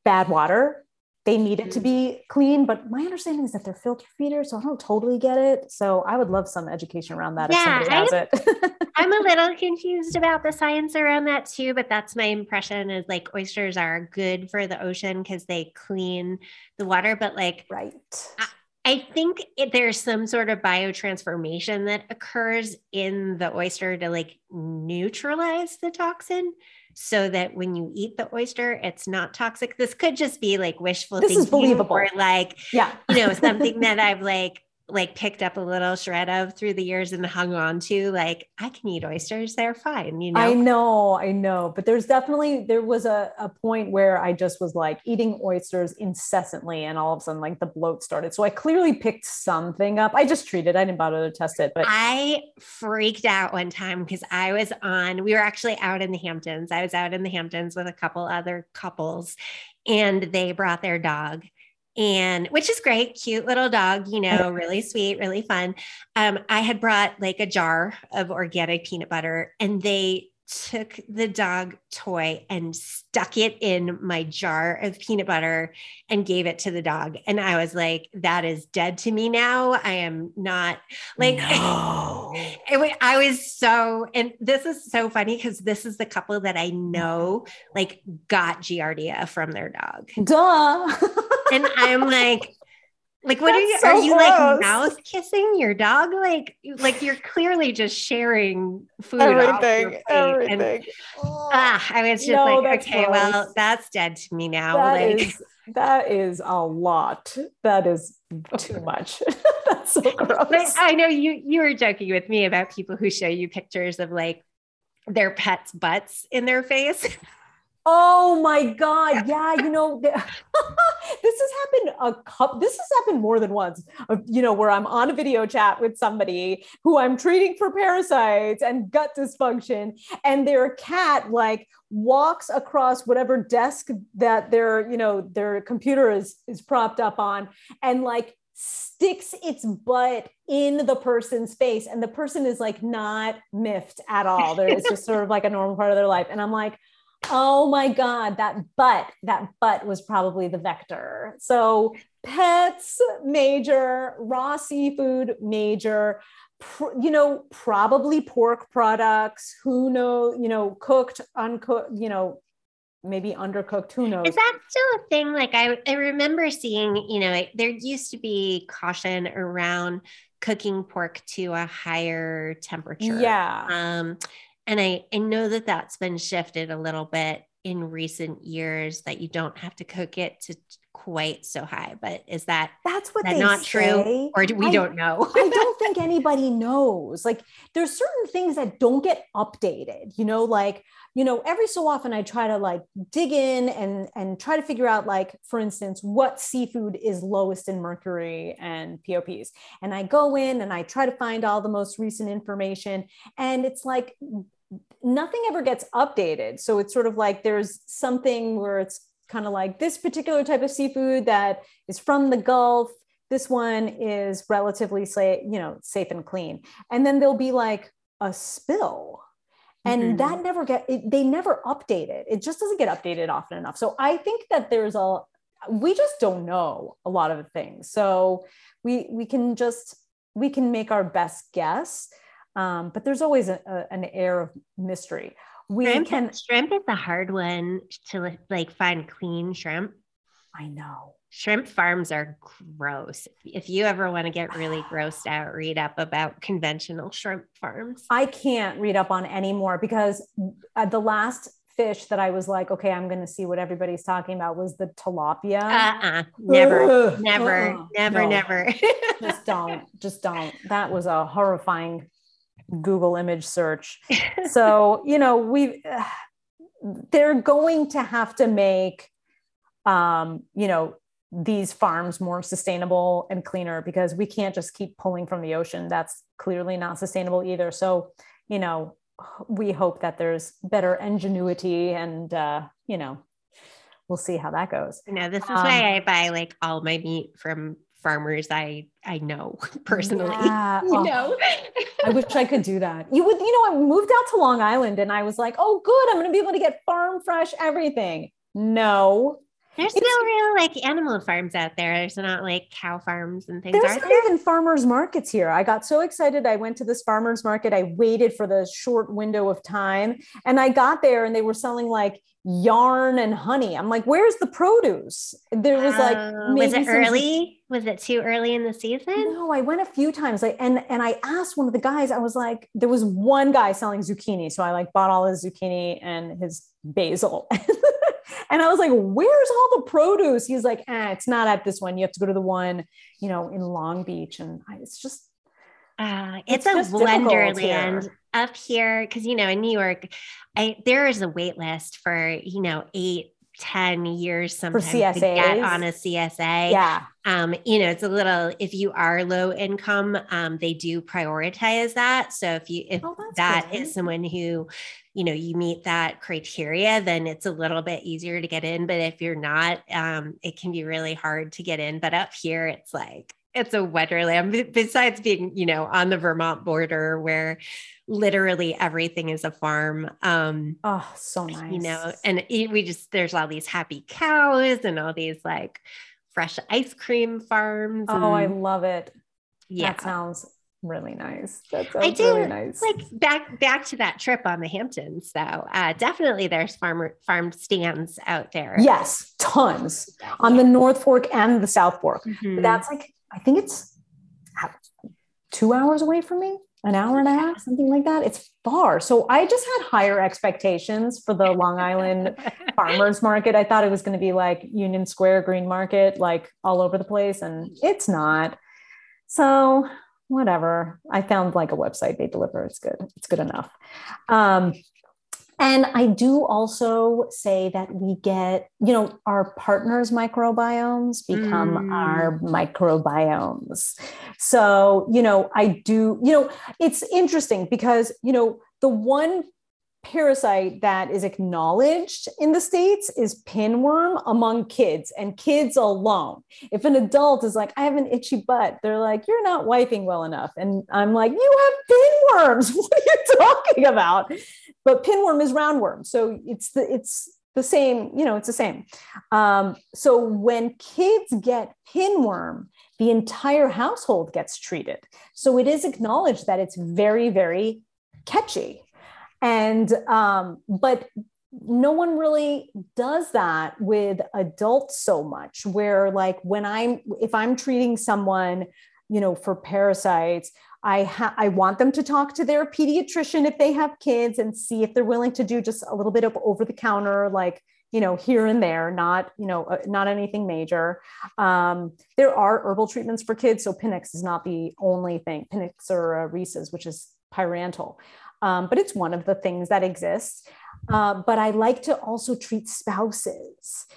bad water. They need it to be mm. clean, but my understanding is that they're filter feeders, so I don't totally get it. So I would love some education around that yeah, if somebody has I'm, it. I'm a little confused about the science around that too, but that's my impression is like oysters are good for the ocean because they clean the water. But like, right. I, I think it, there's some sort of biotransformation that occurs in the oyster to like neutralize the toxin so that when you eat the oyster, it's not toxic. This could just be like wishful this thinking is believable. or like, yeah, you know, something that I've like like picked up a little shred of through the years and hung on to like i can eat oysters they're fine you know i know? i know but there's definitely there was a, a point where i just was like eating oysters incessantly and all of a sudden like the bloat started. So i clearly picked something up. I just treated i didn't bother to test it but i freaked out one time because i was on we were actually out in the hamptons. I was out in the hamptons with a couple other couples and they brought their dog and which is great, cute little dog, you know, really sweet, really fun. Um, I had brought like a jar of organic peanut butter, and they took the dog toy and stuck it in my jar of peanut butter and gave it to the dog. And I was like, that is dead to me now. I am not like, no. it, I was so, and this is so funny because this is the couple that I know like got Giardia from their dog. Duh. and I'm like, like what That's are you so are you gross. like mouth kissing your dog? Like like you're clearly just sharing food. Everything. everything. And, ah, I was just no, like, okay, gross. well, that's dead to me now. That like is, that is a lot. That is too much. that's so gross. But I know you you were joking with me about people who show you pictures of like their pets' butts in their face. Oh my God. Yeah. You know, this has happened a couple, this has happened more than once, you know, where I'm on a video chat with somebody who I'm treating for parasites and gut dysfunction, and their cat like walks across whatever desk that their, you know, their computer is, is propped up on and like sticks its butt in the person's face. And the person is like not miffed at all. There, it's just sort of like a normal part of their life. And I'm like, Oh my God, that butt, that butt was probably the vector. So pets, major, raw seafood, major, pr- you know, probably pork products, who know, you know, cooked, uncooked, you know, maybe undercooked, who knows? Is that still a thing? Like I, I remember seeing, you know, there used to be caution around cooking pork to a higher temperature. Yeah. Um, and I, I know that that's been shifted a little bit in recent years that you don't have to cook it to quite so high but is that that's what that not say. true or do we I, don't know. I don't think anybody knows. Like there's certain things that don't get updated you know like you know every so often i try to like dig in and and try to figure out like for instance what seafood is lowest in mercury and pops and i go in and i try to find all the most recent information and it's like nothing ever gets updated. So it's sort of like there's something where it's kind of like this particular type of seafood that is from the Gulf. This one is relatively safe, you know, safe and clean. And then there'll be like a spill. And mm-hmm. that never get it, they never update it. It just doesn't get updated often enough. So I think that there's a we just don't know a lot of things. So we we can just we can make our best guess um, but there's always a, a, an air of mystery. We shrimp, can shrimp is a hard one to like find clean shrimp. I know. Shrimp farms are gross. If you ever want to get really grossed out, read up about conventional shrimp farms. I can't read up on any more because uh, the last fish that I was like, okay, I'm going to see what everybody's talking about was the tilapia. Uh-uh. Never, never, uh-uh. never, no. never. just don't, just don't. That was a horrifying Google image search. so, you know, we they're going to have to make um, you know, these farms more sustainable and cleaner because we can't just keep pulling from the ocean. That's clearly not sustainable either. So, you know, we hope that there's better ingenuity and uh, you know, we'll see how that goes. You know, this is um, why I buy like all my meat from farmers I I know personally. Yeah. you oh, know, I wish I could do that. You would, you know, I moved out to Long Island and I was like, oh, good, I'm going to be able to get farm fresh everything. No, there's it's, no real like animal farms out there. There's not like cow farms and things. There's not there? even farmers markets here. I got so excited. I went to this farmers market. I waited for the short window of time and I got there and they were selling like yarn and honey. I'm like, where's the produce? There was like, uh, was it early? Was it too early in the season? No, I went a few times. Like, and and I asked one of the guys. I was like, there was one guy selling zucchini, so I like bought all his zucchini and his basil. and I was like, where's all the produce? He's like, eh, it's not at this one. You have to go to the one, you know, in Long Beach. And I, it's just, uh, it's, it's a wonderland up here because you know in New York, I there is a wait list for you know eight 10 years sometimes to get on a CSA. Yeah. Um, you know, it's a little if you are low income, um, they do prioritize that. So if you if oh, that good. is someone who, you know, you meet that criteria, then it's a little bit easier to get in. But if you're not, um, it can be really hard to get in. But up here, it's like it's a wonderland besides being you know on the vermont border where literally everything is a farm um oh so nice you know and we just there's all these happy cows and all these like fresh ice cream farms oh i love it yeah that sounds really nice. That sounds I do, really nice. Like back back to that trip on the Hamptons, though. Uh, definitely, there's farmer farm stands out there. Yes, tons on the North Fork and the South Fork. Mm-hmm. That's like I think it's two hours away from me, an hour and a half, something like that. It's far. So I just had higher expectations for the Long Island farmers market. I thought it was going to be like Union Square Green Market, like all over the place, and it's not. So whatever. I found like a website they deliver. It's good. It's good enough. Um, and I do also say that we get, you know, our partners' microbiomes become mm. our microbiomes. So, you know, I do, you know, it's interesting because, you know, the one parasite that is acknowledged in the states is pinworm among kids and kids alone. If an adult is like, I have an itchy butt, they're like, you're not wiping well enough. And I'm like, you have pinworms. What are you talking about? But pinworm is roundworm. So it's the it's the same, you know, it's the same. Um, so when kids get pinworm, the entire household gets treated. So it is acknowledged that it's very, very catchy and um, but no one really does that with adults so much where like when i'm if i'm treating someone you know for parasites i ha- i want them to talk to their pediatrician if they have kids and see if they're willing to do just a little bit of over the counter like you know here and there not you know uh, not anything major. Um, there are herbal treatments for kids so Pin-X is not the only thing. Pin-X or uh, Reese's which is pyrantel um, but it's one of the things that exists. Uh, but I like to also treat spouses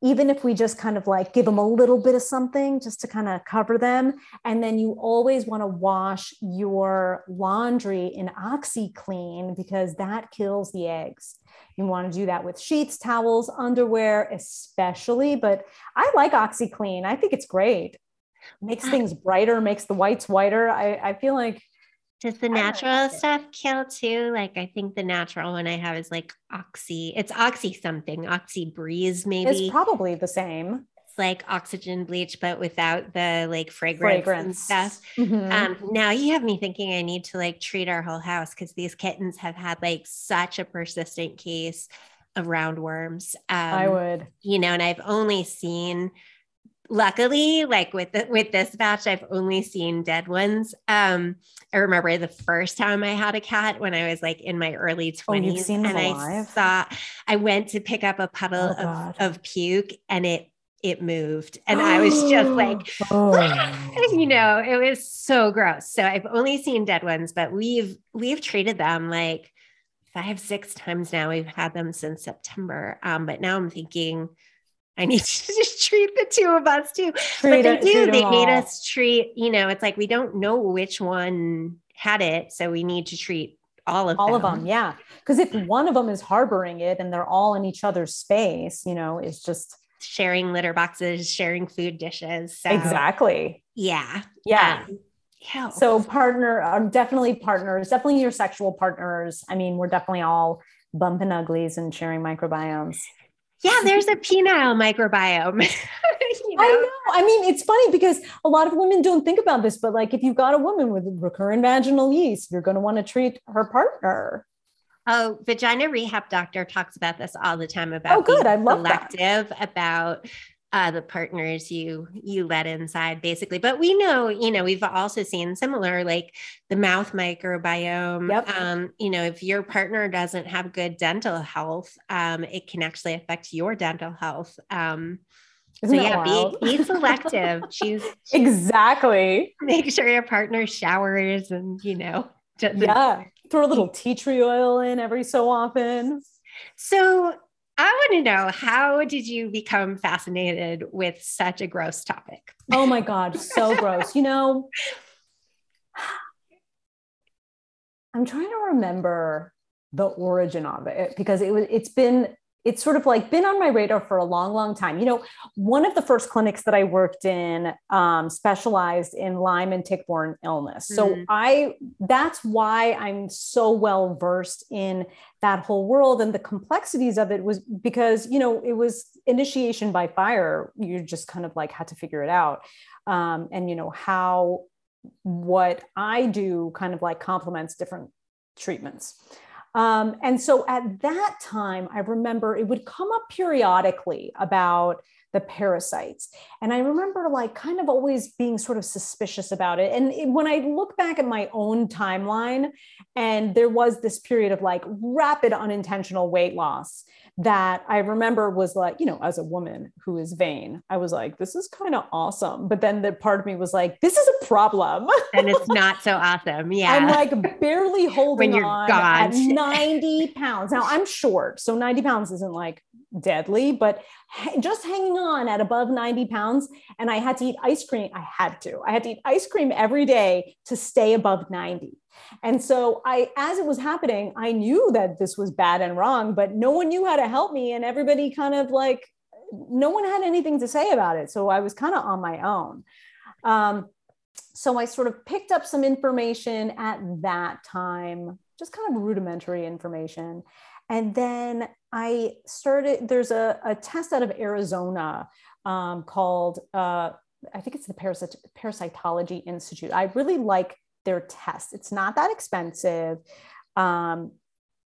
even if we just kind of like give them a little bit of something just to kind of cover them. And then you always want to wash your laundry in OxiClean because that kills the eggs. You want to do that with sheets, towels, underwear, especially. But I like OxiClean. I think it's great. Makes things brighter, makes the whites whiter. I, I feel like does the natural stuff kill too? Like I think the natural one I have is like oxy. It's oxy something, oxy breeze maybe. It's probably the same. It's like oxygen bleach, but without the like fragrance, fragrance. and stuff. Mm-hmm. Um, now you have me thinking I need to like treat our whole house because these kittens have had like such a persistent case of roundworms. Um, I would, you know, and I've only seen luckily like with the, with this batch i've only seen dead ones. Um i remember the first time i had a cat when i was like in my early 20s oh, and i saw i went to pick up a puddle oh, of, of puke and it it moved and i was just like oh. you know it was so gross. So i've only seen dead ones but we've we've treated them like five six times now. We've had them since september. Um but now i'm thinking I need to just treat the two of us too. Treat but they it, do. They made all. us treat, you know, it's like we don't know which one had it. So we need to treat all of all them. of them. Yeah. Because if one of them is harboring it and they're all in each other's space, you know, it's just sharing litter boxes, sharing food dishes. So, exactly. Yeah. Yeah. Um, yeah. So partner, um, definitely partners, definitely your sexual partners. I mean, we're definitely all bumping uglies and sharing microbiomes yeah, there's a penile microbiome. you know? I know. I mean, it's funny because a lot of women don't think about this, but like if you've got a woman with recurrent vaginal yeast, you're going to want to treat her partner. Oh, vagina rehab doctor talks about this all the time about oh, good. I love selective that. about uh, the partners you you let inside basically. But we know you know we've also seen similar like the mouth microbiome yep. um you know if your partner doesn't have good dental health um it can actually affect your dental health um so yeah be, be selective. Choose exactly. make sure your partner showers and you know yeah. Throw a little tea tree oil in every so often. So I want to know how did you become fascinated with such a gross topic? Oh my God, so gross. You know, I'm trying to remember the origin of it because it was it's been it's sort of like been on my radar for a long, long time. You know, one of the first clinics that I worked in um, specialized in Lyme and tick-borne illness. So mm-hmm. I that's why I'm so well versed in that whole world and the complexities of it was because you know it was initiation by fire. You just kind of like had to figure it out, um, and you know how what I do kind of like complements different treatments. Um, and so at that time, I remember it would come up periodically about the parasites. And I remember like kind of always being sort of suspicious about it. And it, when I look back at my own timeline, and there was this period of like rapid unintentional weight loss that I remember was like, you know, as a woman who is vain, I was like, this is kind of awesome. But then the part of me was like, this is a problem. and it's not so awesome. Yeah. I'm like barely holding on gone. at 90 pounds. Now I'm short. So 90 pounds isn't like deadly, but just hanging on at above 90 pounds. And I had to eat ice cream. I had to, I had to eat ice cream every day to stay above 90. And so I, as it was happening, I knew that this was bad and wrong, but no one knew how to help me. And everybody kind of like, no one had anything to say about it. So I was kind of on my own. Um, so I sort of picked up some information at that time, just kind of rudimentary information. And then I started, there's a, a test out of Arizona um, called, uh, I think it's the Parasit- Parasitology Institute. I really like their test. It's not that expensive. Um,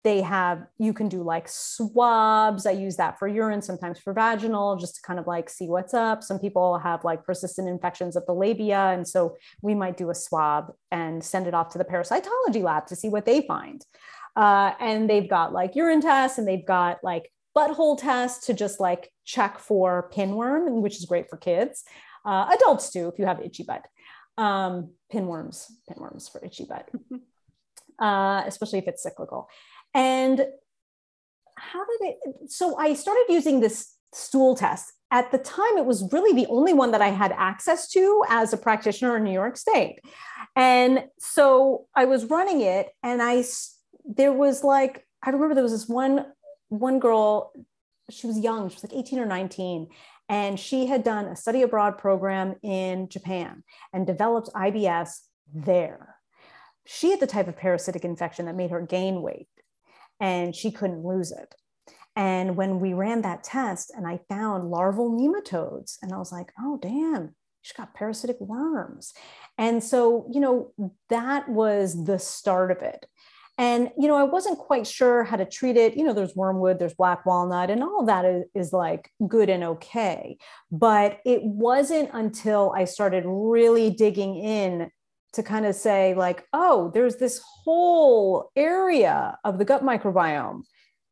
they have, you can do like swabs. I use that for urine, sometimes for vaginal, just to kind of like see what's up. Some people have like persistent infections of the labia. And so we might do a swab and send it off to the parasitology lab to see what they find. Uh, and they've got like urine tests and they've got like butthole tests to just like check for pinworm, which is great for kids. Uh, adults too, if you have itchy butt. Um, pinworms, pinworms for itchy butt, uh, especially if it's cyclical. And how did it? So I started using this stool test at the time, it was really the only one that I had access to as a practitioner in New York State. And so I was running it, and I, there was like, I remember there was this one, one girl, she was young, she was like 18 or 19. And she had done a study abroad program in Japan and developed IBS there. She had the type of parasitic infection that made her gain weight and she couldn't lose it. And when we ran that test and I found larval nematodes, and I was like, oh, damn, she's got parasitic worms. And so, you know, that was the start of it. And, you know, I wasn't quite sure how to treat it. You know, there's wormwood, there's black walnut, and all that is, is like good and okay. But it wasn't until I started really digging in to kind of say, like, oh, there's this whole area of the gut microbiome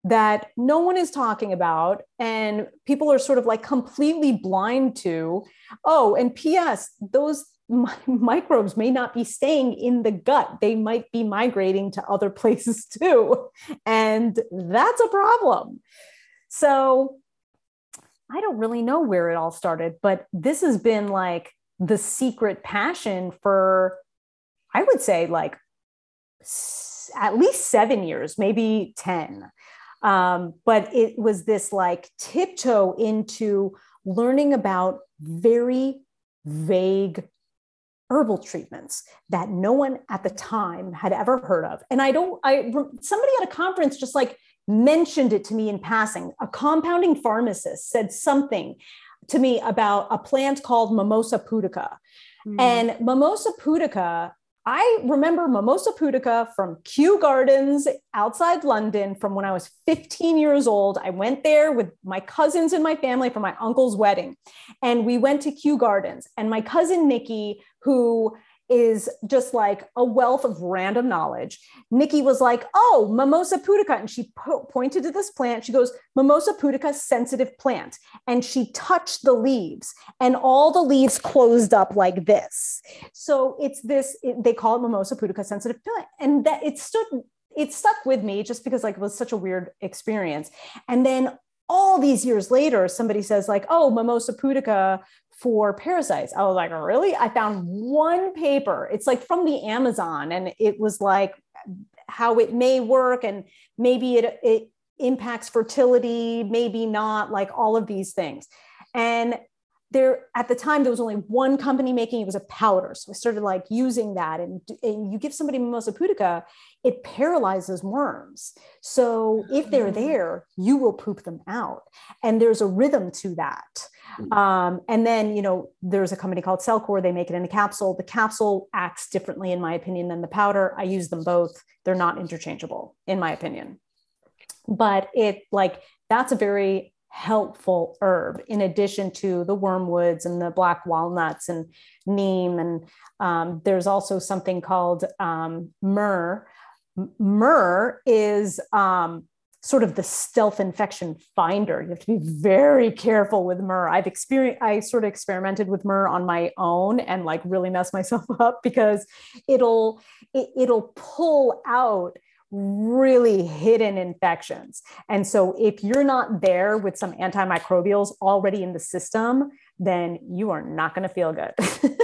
that no one is talking about and people are sort of like completely blind to oh and ps those microbes may not be staying in the gut. They might be migrating to other places too. And that's a problem. So i don't really know where it all started but this has been like the secret passion for i would say like at least seven years maybe 10 um, but it was this like tiptoe into learning about very vague herbal treatments that no one at the time had ever heard of. And I don't, I, somebody at a conference just like mentioned it to me in passing. A compounding pharmacist said something to me about a plant called Mimosa pudica. Mm. And Mimosa pudica I remember Mimosa pudica from Kew Gardens outside London from when I was 15 years old. I went there with my cousins and my family for my uncle's wedding. And we went to Kew Gardens. And my cousin Nikki, who is just like a wealth of random knowledge. Nikki was like, "Oh, Mimosa pudica," and she po- pointed to this plant. She goes, "Mimosa pudica, sensitive plant," and she touched the leaves, and all the leaves closed up like this. So it's this. It, they call it Mimosa pudica, sensitive plant, and that it stood. It stuck with me just because like it was such a weird experience. And then all these years later, somebody says like, "Oh, Mimosa pudica for parasites. I was like, really? I found one paper. It's like from the Amazon, and it was like how it may work, and maybe it it impacts fertility, maybe not, like all of these things. And there at the time there was only one company making it was a powder so i started like using that and, and you give somebody mimosa pudica it paralyzes worms so if they're mm. there you will poop them out and there's a rhythm to that. Um, and then you know there's a company called CellCore they make it in a capsule. The capsule acts differently in my opinion than the powder. I use them both. They're not interchangeable in my opinion. But it like that's a very helpful herb in addition to the wormwoods and the black walnuts and neem. And um, there's also something called um, myrrh. Myrrh is um, sort of the stealth infection finder you have to be very careful with myrrh i've experienced i sort of experimented with myrrh on my own and like really mess myself up because it'll it, it'll pull out really hidden infections. And so if you're not there with some antimicrobials already in the system, then you are not going to feel good.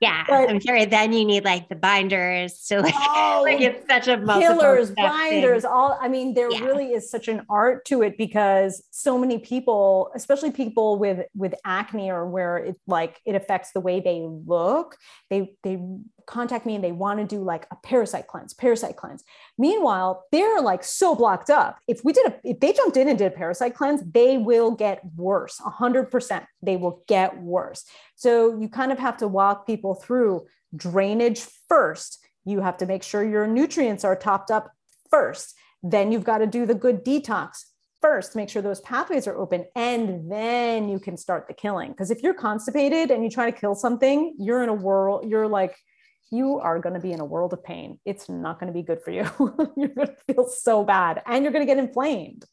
Yeah, but, I'm sure. Then you need like the binders to like, oh, like it's such a killers, binders. Thing. All I mean, there yeah. really is such an art to it because so many people, especially people with with acne or where it like it affects the way they look, they they contact me and they want to do like a parasite cleanse, parasite cleanse. Meanwhile, they're like so blocked up. If we did a, if they jumped in and did a parasite cleanse, they will get worse. A hundred percent, they will get worse. So you kind of have to walk people through drainage first. You have to make sure your nutrients are topped up first. Then you've got to do the good detox first make sure those pathways are open and then you can start the killing because if you're constipated and you try to kill something you're in a world you're like you are going to be in a world of pain. It's not going to be good for you. you're going to feel so bad and you're going to get inflamed.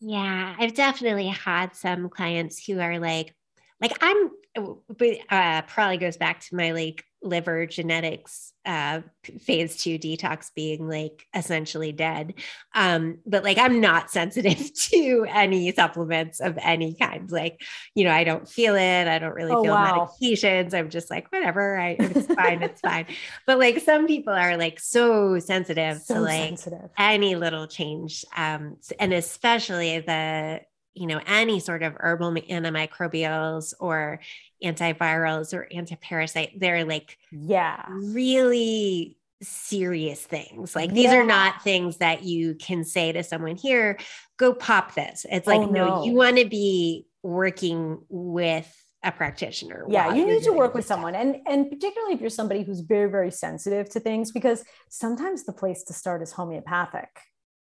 Yeah, I've definitely had some clients who are like, like I'm but uh, probably goes back to my like liver genetics uh phase two detox being like essentially dead. Um but like i'm not sensitive to any supplements of any kind. Like you know i don't feel it. I don't really oh, feel wow. medications. I'm just like whatever. I it's fine. It's fine. But like some people are like so sensitive so to like sensitive. any little change um and especially the you know any sort of herbal antimicrobials or antivirals or antiparasite they're like yeah really serious things. Like these yeah. are not things that you can say to someone here go pop this. It's oh, like oh, no. no you want to be working with a practitioner yeah you need to work with someone and and particularly if you're somebody who's very very sensitive to things because sometimes the place to start is homeopathic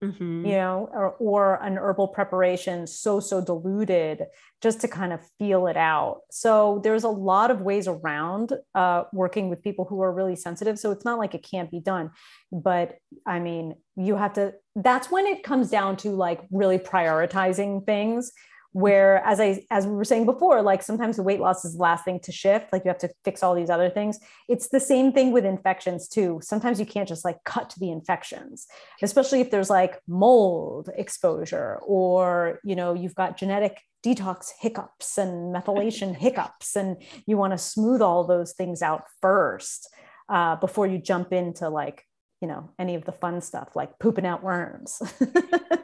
mm-hmm. you know, or, or an herbal preparation so, so diluted just to kind of feel it out. So there's a lot of ways around uh, working with people who are really sensitive. So it's not like it can't be done. But I mean, you have to, that's when it comes down to like really prioritizing things where as i as we were saying before like sometimes the weight loss is the last thing to shift like you have to fix all these other things. It's the same thing with infections too. Sometimes you can't just like cut to the infections especially if there's like mold exposure or you know you've got genetic detox hiccups and methylation hiccups and you want to smooth all those things out first uh, before you jump into like you know any of the fun stuff like pooping out worms.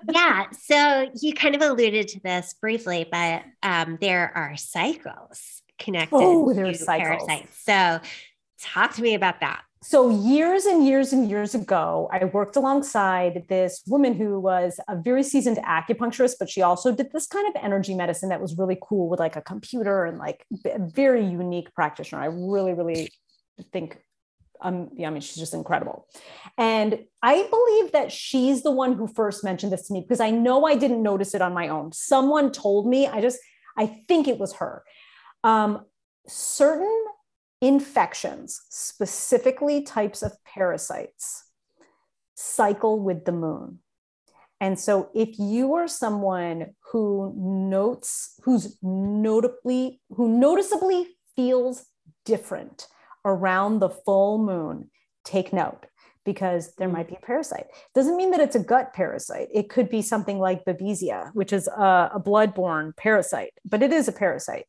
Yeah so you kind of alluded to this briefly but um, there are cycles connected oh, to cycles. parasites. So talk to me about that. So years and years and years ago i worked alongside this woman who was a very seasoned acupuncturist but she also did this kind of energy medicine that was really cool with like a computer and like a very unique practitioner. I really really think um, yeah, I mean, she's just incredible. And I believe that she's the one who first mentioned this to me because I know I didn't notice it on my own. Someone told me, I just, I think it was her. Um, certain infections, specifically types of parasites, cycle with the moon. And so if you are someone who notes, who's notably, who noticeably feels different, around the full moon, take note because there might be a parasite. Doesn't mean that it's a gut parasite. It could be something like Babesia, which is a, a blood-borne parasite, but it is a parasite.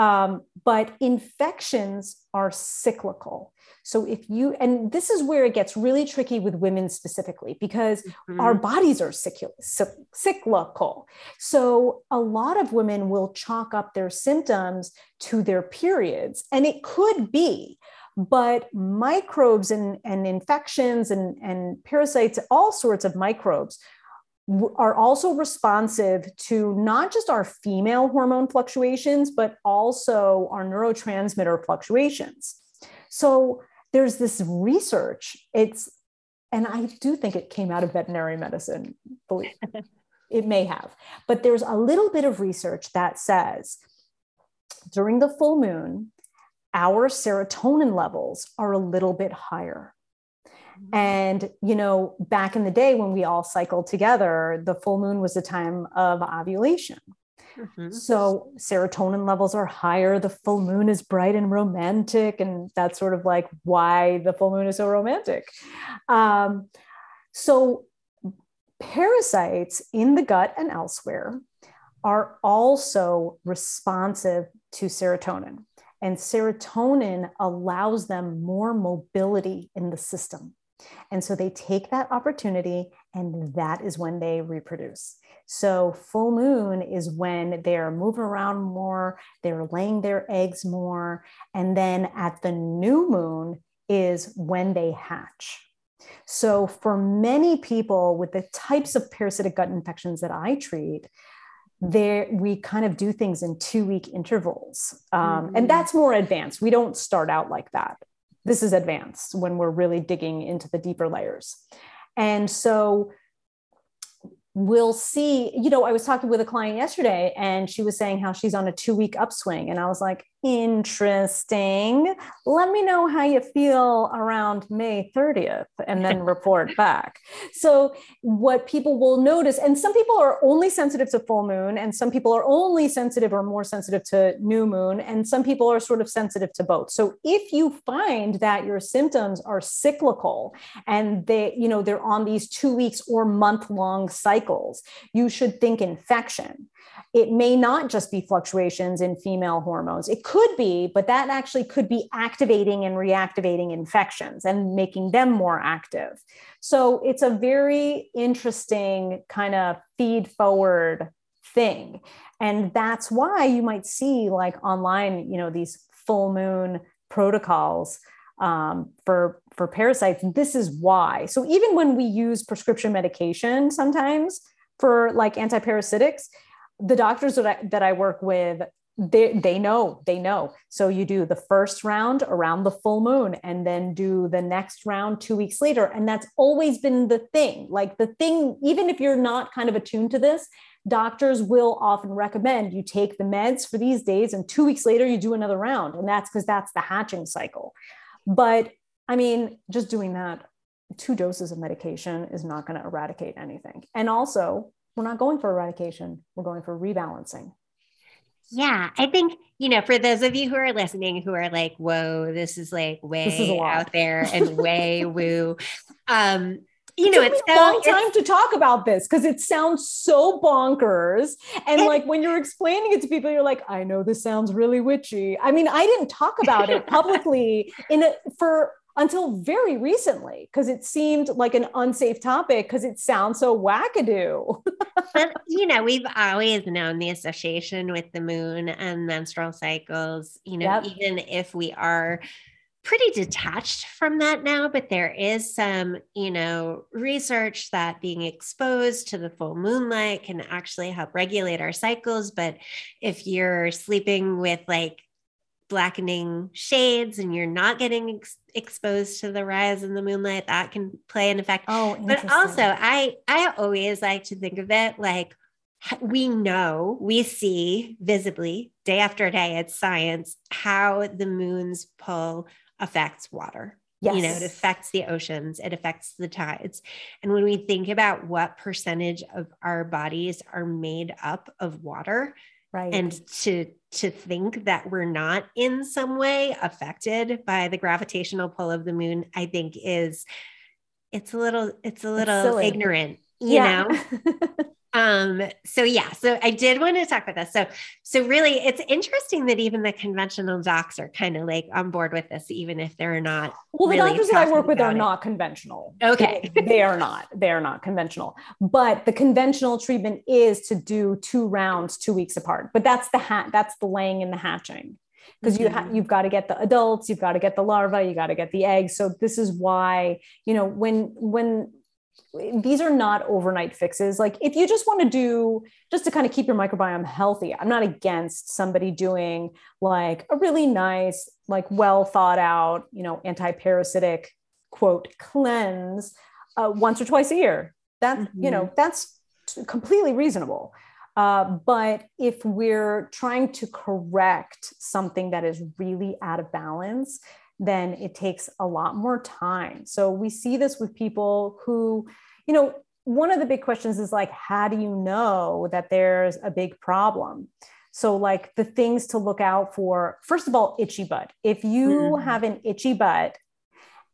Um, but infections are cyclical. So if you, and this is where it gets really tricky with women specifically, because mm-hmm. our bodies are cyclical. So a lot of women will chalk up their symptoms to their periods, and it could be but microbes and, and infections and, and parasites, all sorts of microbes, are also responsive to not just our female hormone fluctuations, but also our neurotransmitter fluctuations. So there's this research. It's, and I do think it came out of veterinary medicine, believe it may have, but there's a little bit of research that says during the full moon, our serotonin levels are a little bit higher. Mm-hmm. And, you know, back in the day when we all cycled together, the full moon was a time of ovulation. Mm-hmm. So serotonin levels are higher. The full moon is bright and romantic. And that's sort of like why the full moon is so romantic. Um, so parasites in the gut and elsewhere are also responsive to serotonin. And serotonin allows them more mobility in the system. And so they take that opportunity, and that is when they reproduce. So, full moon is when they're moving around more, they're laying their eggs more. And then at the new moon is when they hatch. So, for many people with the types of parasitic gut infections that I treat, there we kind of do things in two week intervals um, mm-hmm. and that's more advanced we don't start out like that this is advanced when we're really digging into the deeper layers. And so we'll see you know i was talking with a client yesterday and she was saying how she's on a two week upswing and i was like interesting. Let me know how you feel around May 30th and then report back. So, what people will notice, and some people are only sensitive to full moon, and some people are only sensitive or more sensitive to new moon, and some people are sort of sensitive to both. So, if you find that your symptoms are cyclical and they, you know, they're on these two weeks or month long cycles, you should think infection it may not just be fluctuations in female hormones. It could be, but that actually could be activating and reactivating infections and making them more active. So it's a very interesting kind of feed forward thing. And that's why you might see like online, you know, these full moon protocols um, for for parasites. This is why. So even when we use prescription medication, sometimes for like antiparasitics, the doctors that I, that I work with, they, they know, they know. So you do the first round around the full moon and then do the next round two weeks later. And that's always been the thing. Like the thing, even if you're not kind of attuned to this, doctors will often recommend you take the meds for these days and two weeks later you do another round. And that's because that's the hatching cycle. But I mean, just doing that, two doses of medication is not going to eradicate anything. And also, we're not going for eradication, we're going for rebalancing. Yeah, I think, you know, for those of you who are listening who are like, whoa, this is like way is out there and way woo. Um, you it know, it's a long time to talk about this because it sounds so bonkers. And, and like when you're explaining it to people, you're like, I know this sounds really witchy. I mean, I didn't talk about it publicly in a, for until very recently because it seemed like an unsafe topic because it sounds so wackadoo. but you know, we've always known the association with the moon and menstrual cycles, you know, yep. even if we are pretty detached from that now, but there is some, you know, research that being exposed to the full moonlight can actually help regulate our cycles. But if you're sleeping with like blackening shades and you're not getting ex- exposed to the rise in the moonlight that can play an effect oh but also i i always like to think of it like we know we see visibly day after day it's science how the moon's pull affects water Yes. You know, it affects the oceans, it affects the tides. And when we think about what percentage of our bodies are made up of water, right. and to to think that we're not in some way affected by the gravitational pull of the moon i think is it's a little it's a little it's ignorant you yeah. know um so yeah so i did want to talk about this. So so really it's interesting that even the conventional docs are kind of like on board with this even if they're not well the really doctors that i work with are it. not conventional. Okay. They, they are not they are not conventional. But the conventional treatment is to do two rounds two weeks apart. But that's the hat that's the laying and the hatching. Because mm-hmm. you ha- you've got to get the adults you've got to get the larvae you got to get the eggs. So this is why you know when when these are not overnight fixes. Like if you just want to do just to kind of keep your microbiome healthy, I'm not against somebody doing like a really nice, like well thought out, you know, anti-parasitic quote cleanse uh, once or twice a year. That mm-hmm. you know mm-hmm. that's completely reasonable. Uh, but if we're trying to correct something that is really out of balance, then it takes a lot more time. So we see this with people who, you know, one of the big questions is like, how do you know that there's a big problem? So, like the things to look out for, first of all, itchy butt. If you mm-hmm. have an itchy butt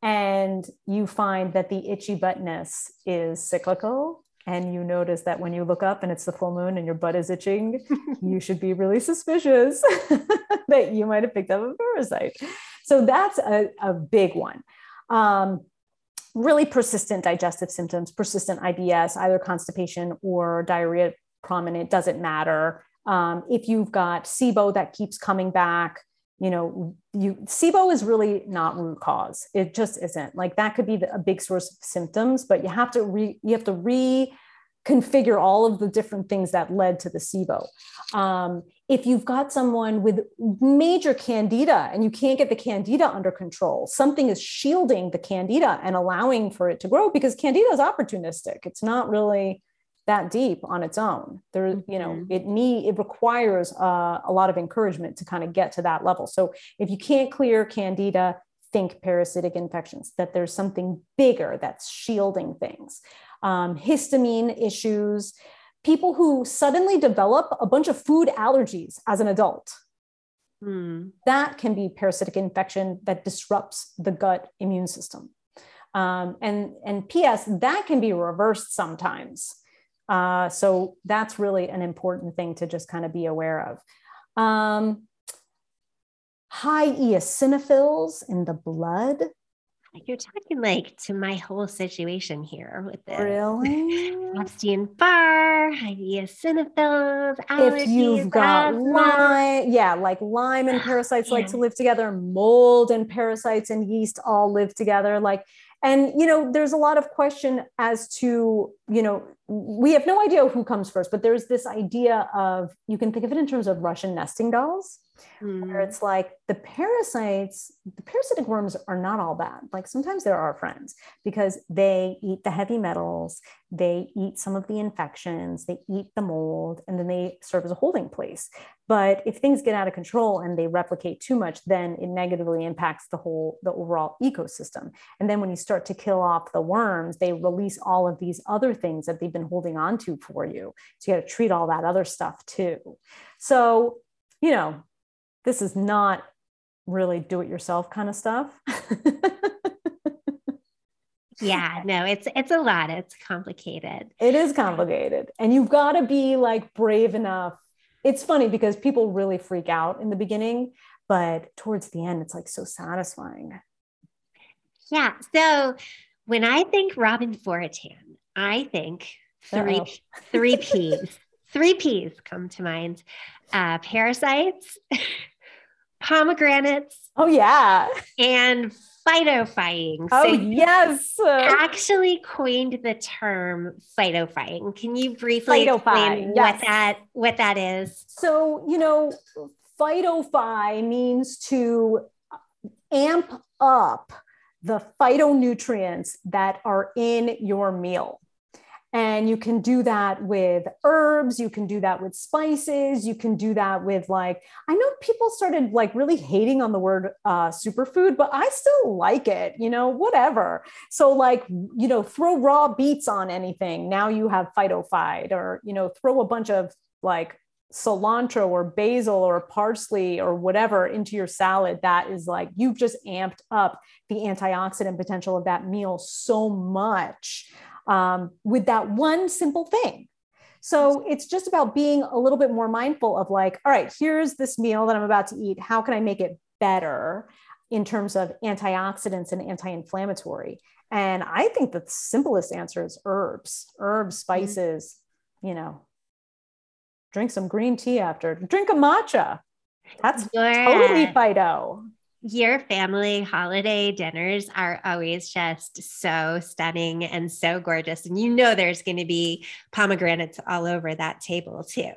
and you find that the itchy buttness is cyclical, and you notice that when you look up and it's the full moon and your butt is itching, you should be really suspicious that you might have picked up a parasite. So that's a, a big one. Um, really persistent digestive symptoms, persistent IBS, either constipation or diarrhea prominent, doesn't matter. Um, if you've got SIBO that keeps coming back, you know, you SIBO is really not root cause. It just isn't. Like that could be the, a big source of symptoms, but you have to re you have to reconfigure all of the different things that led to the SIBO. Um, if you've got someone with major candida and you can't get the candida under control, something is shielding the candida and allowing for it to grow because candida is opportunistic. It's not really that deep on its own. There, you know, Mhm. it need it requires uh, a lot of encouragement to kind of get to that level. So if you can't clear candida, think parasitic infections. That there's something bigger that's shielding things. Um, histamine issues. People who suddenly develop a bunch of food allergies as an adult. Hmm. That can be parasitic infection that disrupts the gut immune system. Um, and and P.S. that can be reversed sometimes. Uh, so that's really an important thing to just kind of be aware of. Um, high eosinophils in the blood. You're talking like to my whole situation here with this. Really? Epstein Barr, eosinophils, allergies, if you've got. Lyme, yeah, like Lyme and parasites like to live together, mold and parasites and yeast all live together. Like, and you know, there's a lot of question as to, you know, we have no idea who comes first, but there's this idea of you can think of it in terms of Russian nesting dolls, Hmm. where it's like the parasites, the parasitic worms are not all bad. Like sometimes they're our friends because they eat the heavy metals, they eat some of the infections, they eat the mold, and then they serve as a holding place. But if things get out of control and they replicate too much, then it negatively impacts the whole, the overall ecosystem. And then when you start to kill off the worms, they release all of these other things that they've been holding on to for you. So you got to treat all that other stuff too. So, you know, this is not really do it yourself kind of stuff. yeah, no, it's it's a lot. It's complicated. it is complicated. And you've got to be like brave enough. It's funny because people really freak out in the beginning, but towards the end, it's like so satisfying. Yeah. So when I think Robin Foroutan, I think 3 Uh-oh. three P's. three P's come to mind: uh, parasites, pomegranates, Oh, yeah. and phytophying. Oh, So yes. actually coined the term phytophying. Can you briefly Phytophy, explain yes. what that what that is? So, you know, phytophy means to amp up the phytonutrients that are in your meal. And you can do that with herbs, you can do that with spices, you can do that with like, I know people started like really hating on the word uh, superfood, but I still like it, you know, whatever. So, like, you know, throw raw beets on anything. Now you have phytophyte, or, you know, throw a bunch of like cilantro or basil or parsley or whatever into your salad that is like you've just amped up the antioxidant potential of that meal so much um, with that one simple thing. So it's just about being a little bit more mindful of like all right here's this meal that i'm about to eat. How can i make it better in terms of antioxidants and anti-inflammatory? And i think the simplest answer is herbs herbs spices you know. Drink some green tea after. Drink a matcha. That's Your, totally phyto your family holiday dinners are always just so stunning and so gorgeous. And you know there's going to be pomegranates all over that table too.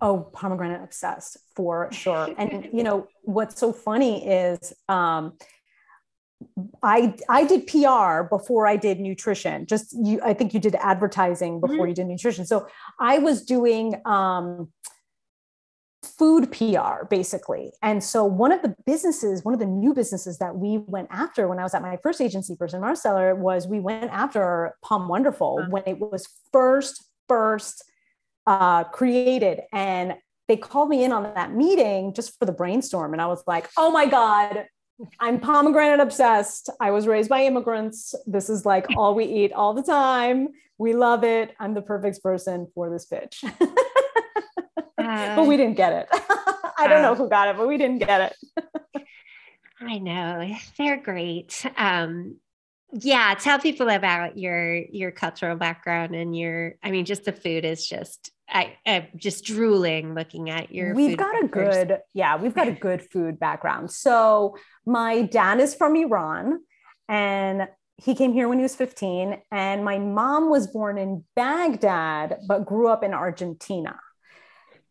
oh pomegranate obsessed for sure and you know what's so funny is um I I did PR before I did nutrition. Just you, I think you did advertising before you did nutrition. So I was doing um, food PR basically. And so one of the businesses, one of the new businesses that we went after when I was at my first agency, Burson Marsteller, was we went after POM Wonderful Huh. when it was first first uh, created and. They called me in on that meeting just for the brainstorm. And I was like, oh my God, I'm pomegranate obsessed. I was raised by immigrants. This is like all we eat all the time. We love it. I'm the perfect person for this pitch. but we didn't get it. I don't know who got it, but we didn't get it. I know they're great. Um, yeah, tell people about your your cultural background and your. I mean, just the food is just. I, I'm just drooling looking at your. We've got a good, yeah, we've got a good food background. So my dad is from Iran and he came here when he was 15. And my mom was born in Baghdad, but grew up in Argentina.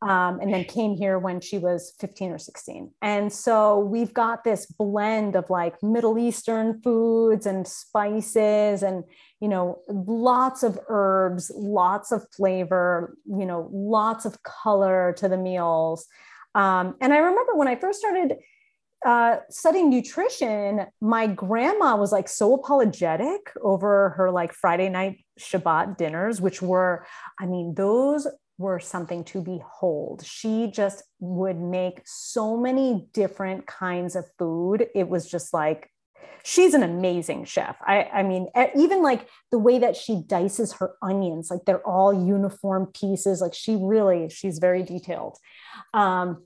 Um, and then came here when she was 15 or 16. And so we've got this blend of like Middle Eastern foods and spices and, you know, lots of herbs, lots of flavor, you know, lots of color to the meals. Um, and I remember when I first started uh, studying nutrition, my grandma was like so apologetic over her like Friday night Shabbat dinners, which were, I mean, those were something to behold. She just would make so many different kinds of food. It was just like, she's an amazing chef. I, I mean, even like the way that she dices her onions, like they're all uniform pieces. Like she really, she's very detailed. Um,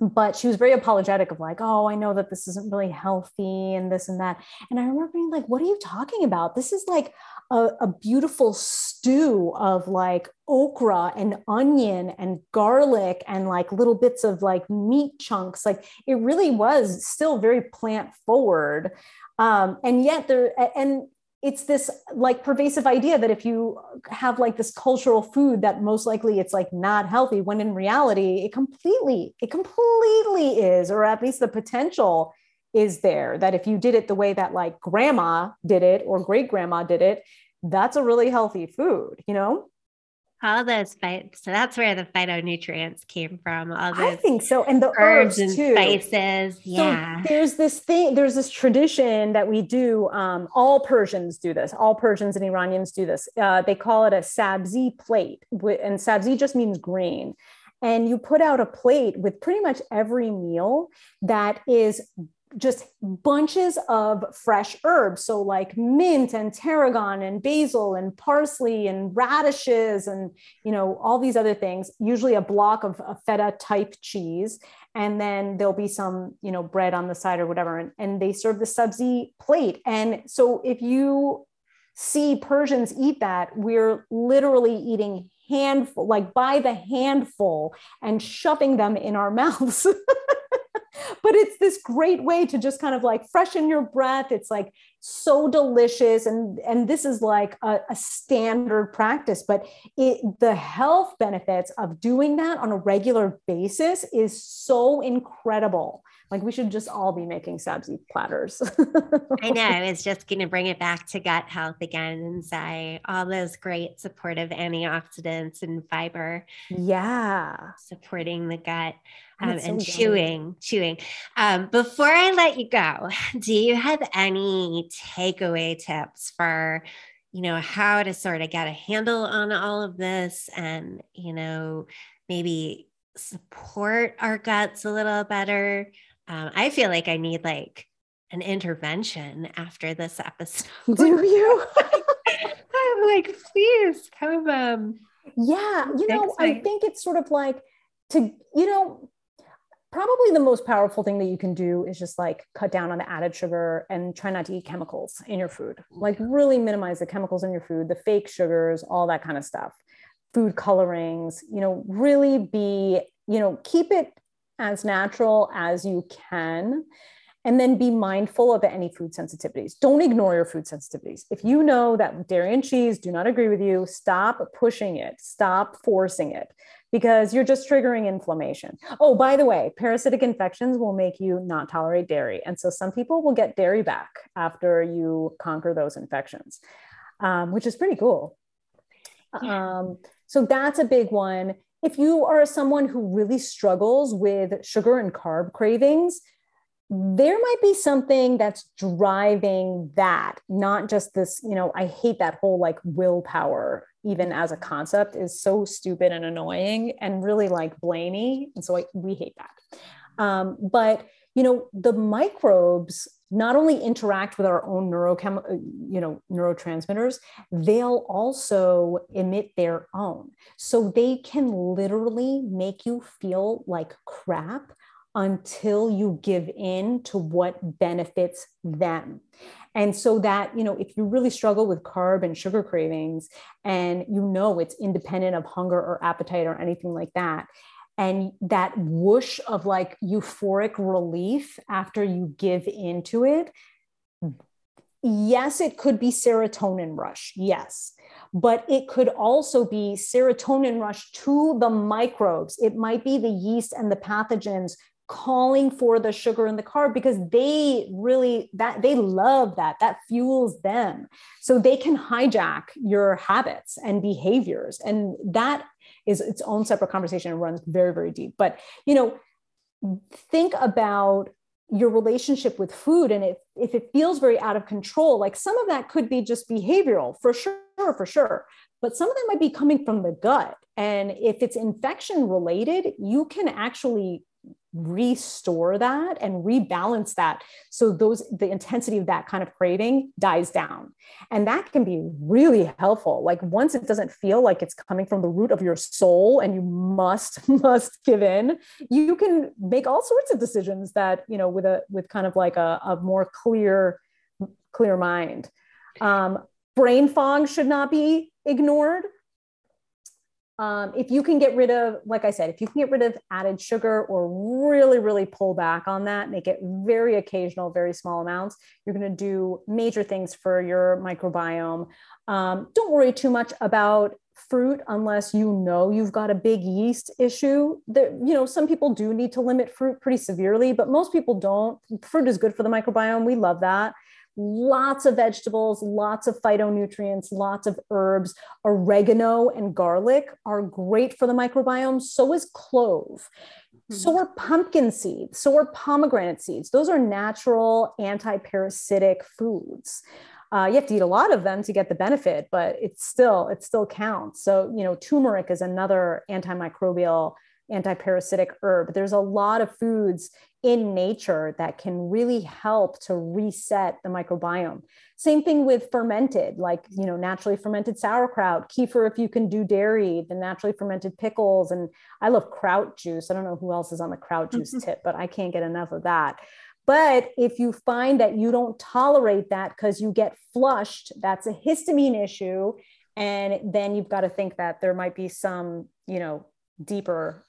but she was very apologetic of like oh i know that this isn't really healthy and this and that and i remember being like what are you talking about this is like a, a beautiful stew of like okra and onion and garlic and like little bits of like meat chunks. Like it really was still very plant forward. Um, and yet there and it's this like pervasive idea that if you have like this cultural food that most likely it's like not healthy when in reality it completely it completely is or at least the potential is there that if you did it the way that like grandma did it or great grandma did it that's a really healthy food you know all those fights. So that's where the phytonutrients came from. All those I think so, and the herbs, herbs, and too. spices. Yeah. So there's this thing. There's this tradition that we do. Um, all Persians do this. All Persians and Iranians do this. Uh, they call it a sabzi plate, and sabzi just means green. And you put out a plate with pretty much every meal that is just bunches of fresh herbs. So, like mint and tarragon and basil and parsley and radishes and, you know, all these other things, usually a block of a feta type cheese. And then there'll be some, you know, bread on the side or whatever. And, and they serve the sabzi plate. And so, if you see Persians eat that, we're literally eating handful, like by the handful, and shoving them in our mouths. But it's this great way to just kind of like freshen your breath it's like so delicious and and this is like a, a standard practice but it the health benefits of doing that on a regular basis is so incredible like we should just all be making sabzi platters. I know. It's just going to bring it back to gut health again and say all those great supportive antioxidants and fiber. Yeah. Supporting the gut um, and so chewing, chewing. Um, before I let you go, do you have any takeaway tips for? you know how to sort of get a handle on all of this and you know maybe support our guts a little better um, I feel like I need like an intervention after this episode. Do you? I'm like, please come. Um, yeah, you know, I think it's sort of like to, you know, probably the most powerful thing that you can do is just like cut down on the added sugar and try not to eat chemicals in your food. Like really minimize the chemicals in your food, the fake sugars, all that kind of stuff. Food colorings, you know, really be, you know, keep it as natural as you can and then be mindful of any food sensitivities. Don't ignore your food sensitivities. If you know that dairy and cheese do not agree with you, stop pushing it, stop forcing it because you're just triggering inflammation. Oh, by the way, parasitic infections will make you not tolerate dairy. And so some people will get dairy back after you conquer those infections, um, which is pretty cool. Yeah. Um, so that's a big one if you are someone who really struggles with sugar and carb cravings, there might be something that's driving that, not just this, you know, I hate that whole like willpower, even as a concept, is so stupid and annoying and really like blamey. And so I, we hate that. Um, but, you know, the microbes not only interact with our own neurochem, uh, you know, neurotransmitters, they'll also emit their own. So they can literally make you feel like crap until you give in to what benefits them. And so that, you know, if you really struggle with carb and sugar cravings and you know it's independent of hunger or appetite or anything like that, and that whoosh of like euphoric relief after you give into it yes it could be serotonin rush yes but it could also be serotonin rush to the microbes. It might be the yeast and the pathogens calling for the sugar and the carb because they really that they love that that fuels them. So they can hijack your habits and behaviors. And that is its own separate conversation and runs very very deep. But you know think about your relationship with food and if, if it feels very out of control like some of that could be just behavioral for sure for sure. But some of that might be coming from the gut. And if it's infection related you can actually restore that and rebalance that so those the intensity of that kind of craving dies down. And that can be really helpful. Like once it doesn't feel like it's coming from the root of your soul and you must must give in you can make all sorts of decisions that you know with a with kind of like a, a more clear clear mind. Um, brain fog should not be ignored um, if you can get rid of, like I said, if you can get rid of added sugar or really, really pull back on that, make it very occasional, very small amounts, you're going to do major things for your microbiome. Um, don't worry too much about fruit unless you know you've got a big yeast issue. That you know, some people do need to limit fruit pretty severely, but most people don't. Fruit is good for the microbiome. We love that lots of vegetables, lots of phytonutrients, lots of herbs. Oregano and garlic are great for the microbiome. So is clove. Mm-hmm. So are pumpkin seeds. So are pomegranate seeds. Those are natural anti-parasitic foods. Uh, you have to eat a lot of them to get the benefit, but it's still it still counts. So you know, turmeric is another antimicrobial anti-parasitic herb. There's a lot of foods in nature that can really help to reset the microbiome. Same thing with fermented, like you know, naturally fermented sauerkraut, kefir if you can do dairy, the naturally fermented pickles, and I love kraut juice. I don't know who else is on the kraut juice tip, but I can't get enough of that. But if you find that you don't tolerate that because you get flushed, that's a histamine issue. And then you've got to think that there might be some, you know, deeper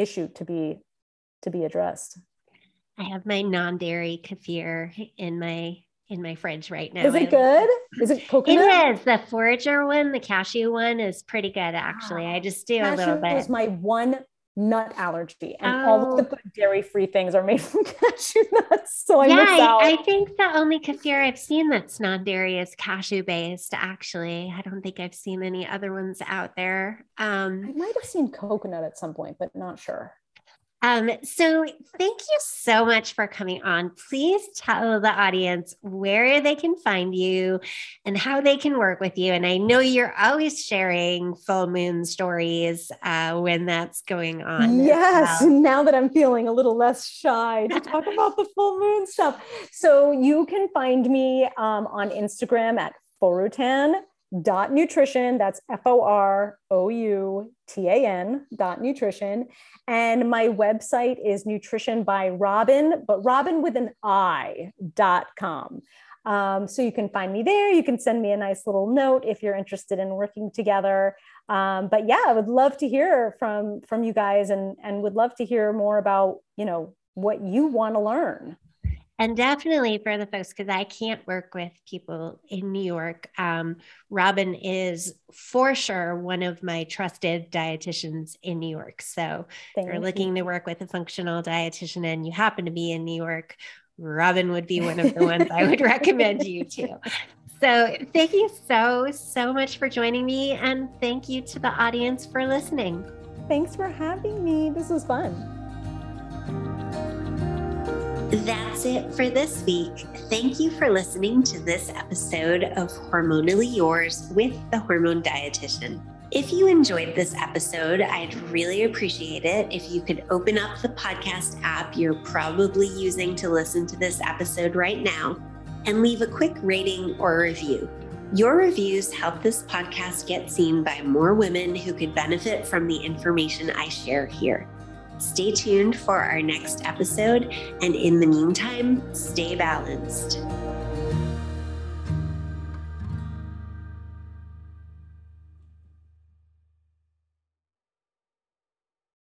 issue to be to be addressed. I have my non-dairy kefir in my in my fridge right now. Is it good? Is it coconut? It is. The forager one, the cashew one is pretty good actually. I just do cashew a little bit. Is my one nut allergy, and oh. all of the good dairy-free things are made from cashew nuts. So I yeah, I, I, think the only kefir I've seen that's non-dairy is cashew-based. Actually, I don't think I've seen any other ones out there. Um, I might have seen coconut at some point, but not sure. Um, so thank you so much for coming on. Please tell the audience where they can find you and how they can work with you. And I know you're always sharing full moon stories uh, when that's going on. Yes. Well. Now that I'm feeling a little less shy to talk about the full moon stuff. So you can find me um, on Instagram at Foroutan dot nutrition that's f-o-r-o-u-t-a-n dot nutrition. And my website is nutrition by robin but robin with an i dot com. Um, so you can find me there. You can send me a nice little note if you're interested in working together. Um, but yeah i would love to hear from from you guys and and would love to hear more about you know what you want to learn and definitely for the folks, because I can't work with people in New York, um, Robin is for sure one of my trusted dietitians in New York. So Thank if you're looking to work with a functional dietitian and you happen to be in New York, Robin would be one of the ones I would recommend you to. So thank you so, so much for joining me. And thank you to the audience for listening. Thanks for having me. This was fun. That's it for this week. Thank you for listening to this episode of Hormonally Yours with the Hormone Dietitian. If you enjoyed this episode, I'd really appreciate it if you could open up the podcast app you're probably using to listen to this episode right now and leave a quick rating or review. Your reviews help this podcast get seen by more women who could benefit from the information I share here. Stay tuned for our next episode, and in the meantime, stay balanced.